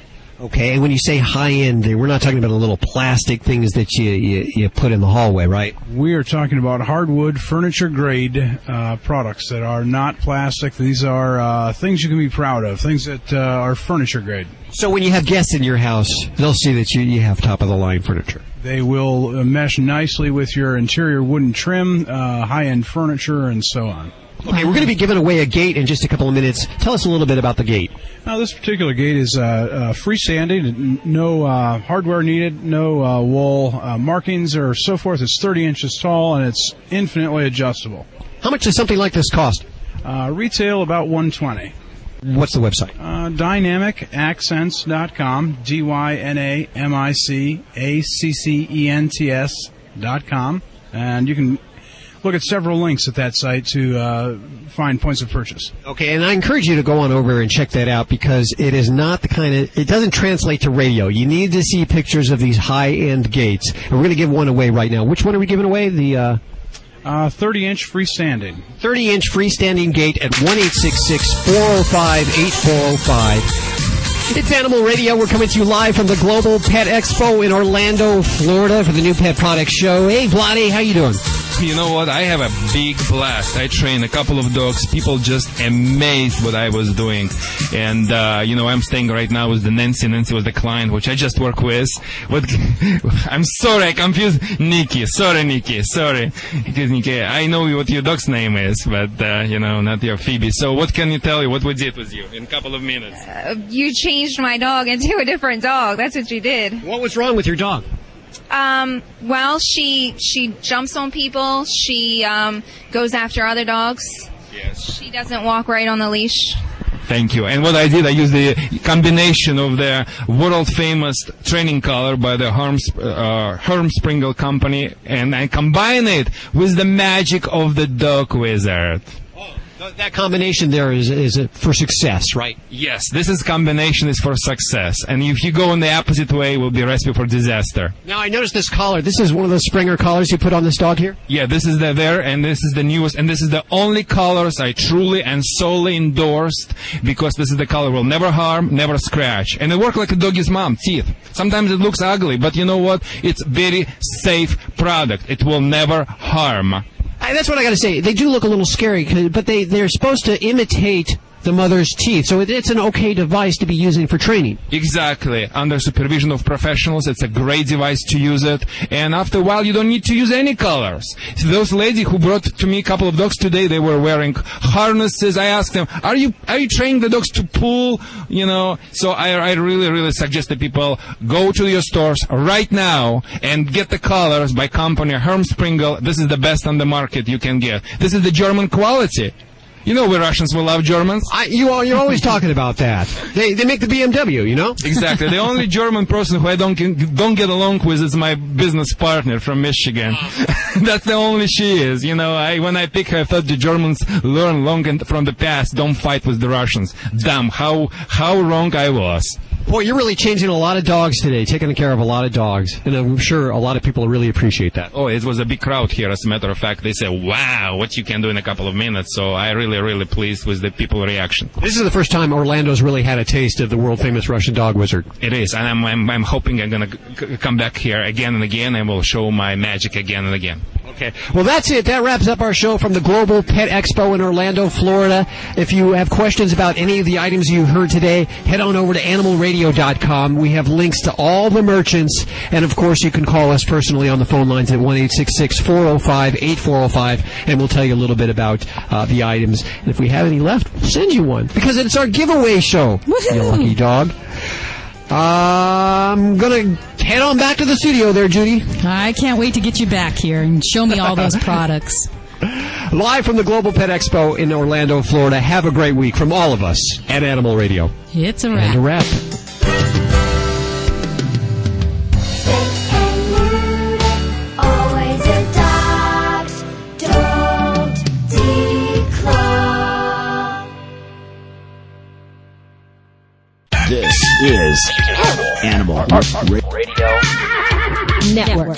Okay, and when you say high end, we're not talking about the little plastic things that you, you, you put in the hallway, right? We are talking about hardwood, furniture-grade uh, products that are not plastic. These are uh, things you can be proud of, things that uh, are furniture-grade. So when you have guests in your house, they'll see that you, you have top of the line furniture. They will uh, mesh nicely with your interior wooden trim, uh, high-end furniture, and so on. Okay, we're going to be giving away a gate in just a couple of minutes. Tell us a little bit about the gate. Now, this particular gate is uh, uh, freestanding, no uh, hardware needed, no uh, wall uh, markings or so forth. It's 30 inches tall and it's infinitely adjustable. How much does something like this cost? Uh, retail about 120. What's the website? Uh, dynamicaccents.com, D Y N A M I C A C C E N T S dot com, and you can look at several links at that site to uh, find points of purchase. Okay, and I encourage you to go on over and check that out because it is not the kind of, it doesn't translate to radio. You need to see pictures of these high-end gates. And we're going to give one away right now. Which one are we giving away? The, uh, Uh, 30 inch freestanding. 30 inch freestanding gate at 1 405 8405. It's Animal Radio. We're coming to you live from the Global Pet Expo in Orlando, Florida for the new Pet Products Show. Hey, Vladae, how you doing? You know what? I have a big blast. I train a couple of dogs. People just amazed what I was doing. And, uh, you know, I'm staying right now with the Nancy. Nancy was the client, which I just work with. What, I'm sorry, I confused Nikki. Sorry, Nikki. Sorry. It is Nikki. I know what your dog's name is, but, uh, you know, not your Phoebe. So what can you tell you? What we did with you in a couple of minutes? Uh, you changed my dog into a different dog. That's what you did. What was wrong with your dog? Um, well, she she jumps on people. She um, goes after other dogs. Yes. She doesn't walk right on the leash. Thank you. And what I did, I used the combination of the world famous training collar by the Herms, uh, Herm company, and I combine it with the magic of the dog wizard. That combination there is, is for success, right? Yes, this is combination is for success, and if you go in the opposite way, it will be a recipe for disaster. Now, I noticed this collar. This is one of those Sprenger collars you put on this dog here? Yeah, this is the there, and this is the newest, and this is the only colors I truly and solely endorsed because this is the collar will never harm, never scratch, and it works like a doggy's mom teeth. Sometimes it looks ugly, but you know what? It's very safe product. It will never harm. I, that's what I got to say. They do look a little scary, but they they're supposed to imitate the mother's teeth. So it, it's an okay device to be using for training. Exactly. Under supervision of professionals, it's a great device to use it. And after a while, you don't need to use any colors. Those lady who brought to me a couple of dogs today, they were wearing harnesses. I asked them, "Are you are you training the dogs to pull?" You know. So I, I really really suggest that people go to your stores right now and get the colors by company Herm Sprenger. This is the best on the market you can get. This is the German quality. You know we Russians will love Germans. I, you are, you're always talking about that. They they make the BMW, you know. Exactly. The only German person who I don't don't get along with is my business partner from Michigan. That's the only she is. You know, I when I pick her, I thought the Germans learn long and from the past. Don't fight with the Russians. Damn, how how wrong I was. Boy, you're really changing a lot of dogs today, taking care of a lot of dogs, and I'm sure a lot of people really appreciate that. Oh, it was a big crowd here. As a matter of fact, they said, "Wow, what you can do in a couple of minutes." So I really, really pleased with the people reaction. This is the first time Orlando's really had a taste of the world famous Russian dog wizard. It is, and I'm I'm, I'm hoping I'm gonna c- come back here again and again, and will show my magic again and again. Okay. Well, that's it. That wraps up our show from the Global Pet Expo in Orlando, Florida. If you have questions about any of the items you heard today, head on over to animalradio.com. We have links to all the merchants, and of course, you can call us personally on the phone lines at one eight six six four zero five eight four zero five, and we'll tell you a little bit about uh, the items. And if we have any left, we'll send you one because it's our giveaway show. You lucky dog. I'm gonna head on back to the studio there, Judy. I can't wait to get you back here and show me all those products. Live from the Global Pet Expo in Orlando, Florida. Have a great week from all of us at Animal Radio. It's a And a wrap. wrap. Always adopt, don't declaw. This is Animal Radio Network.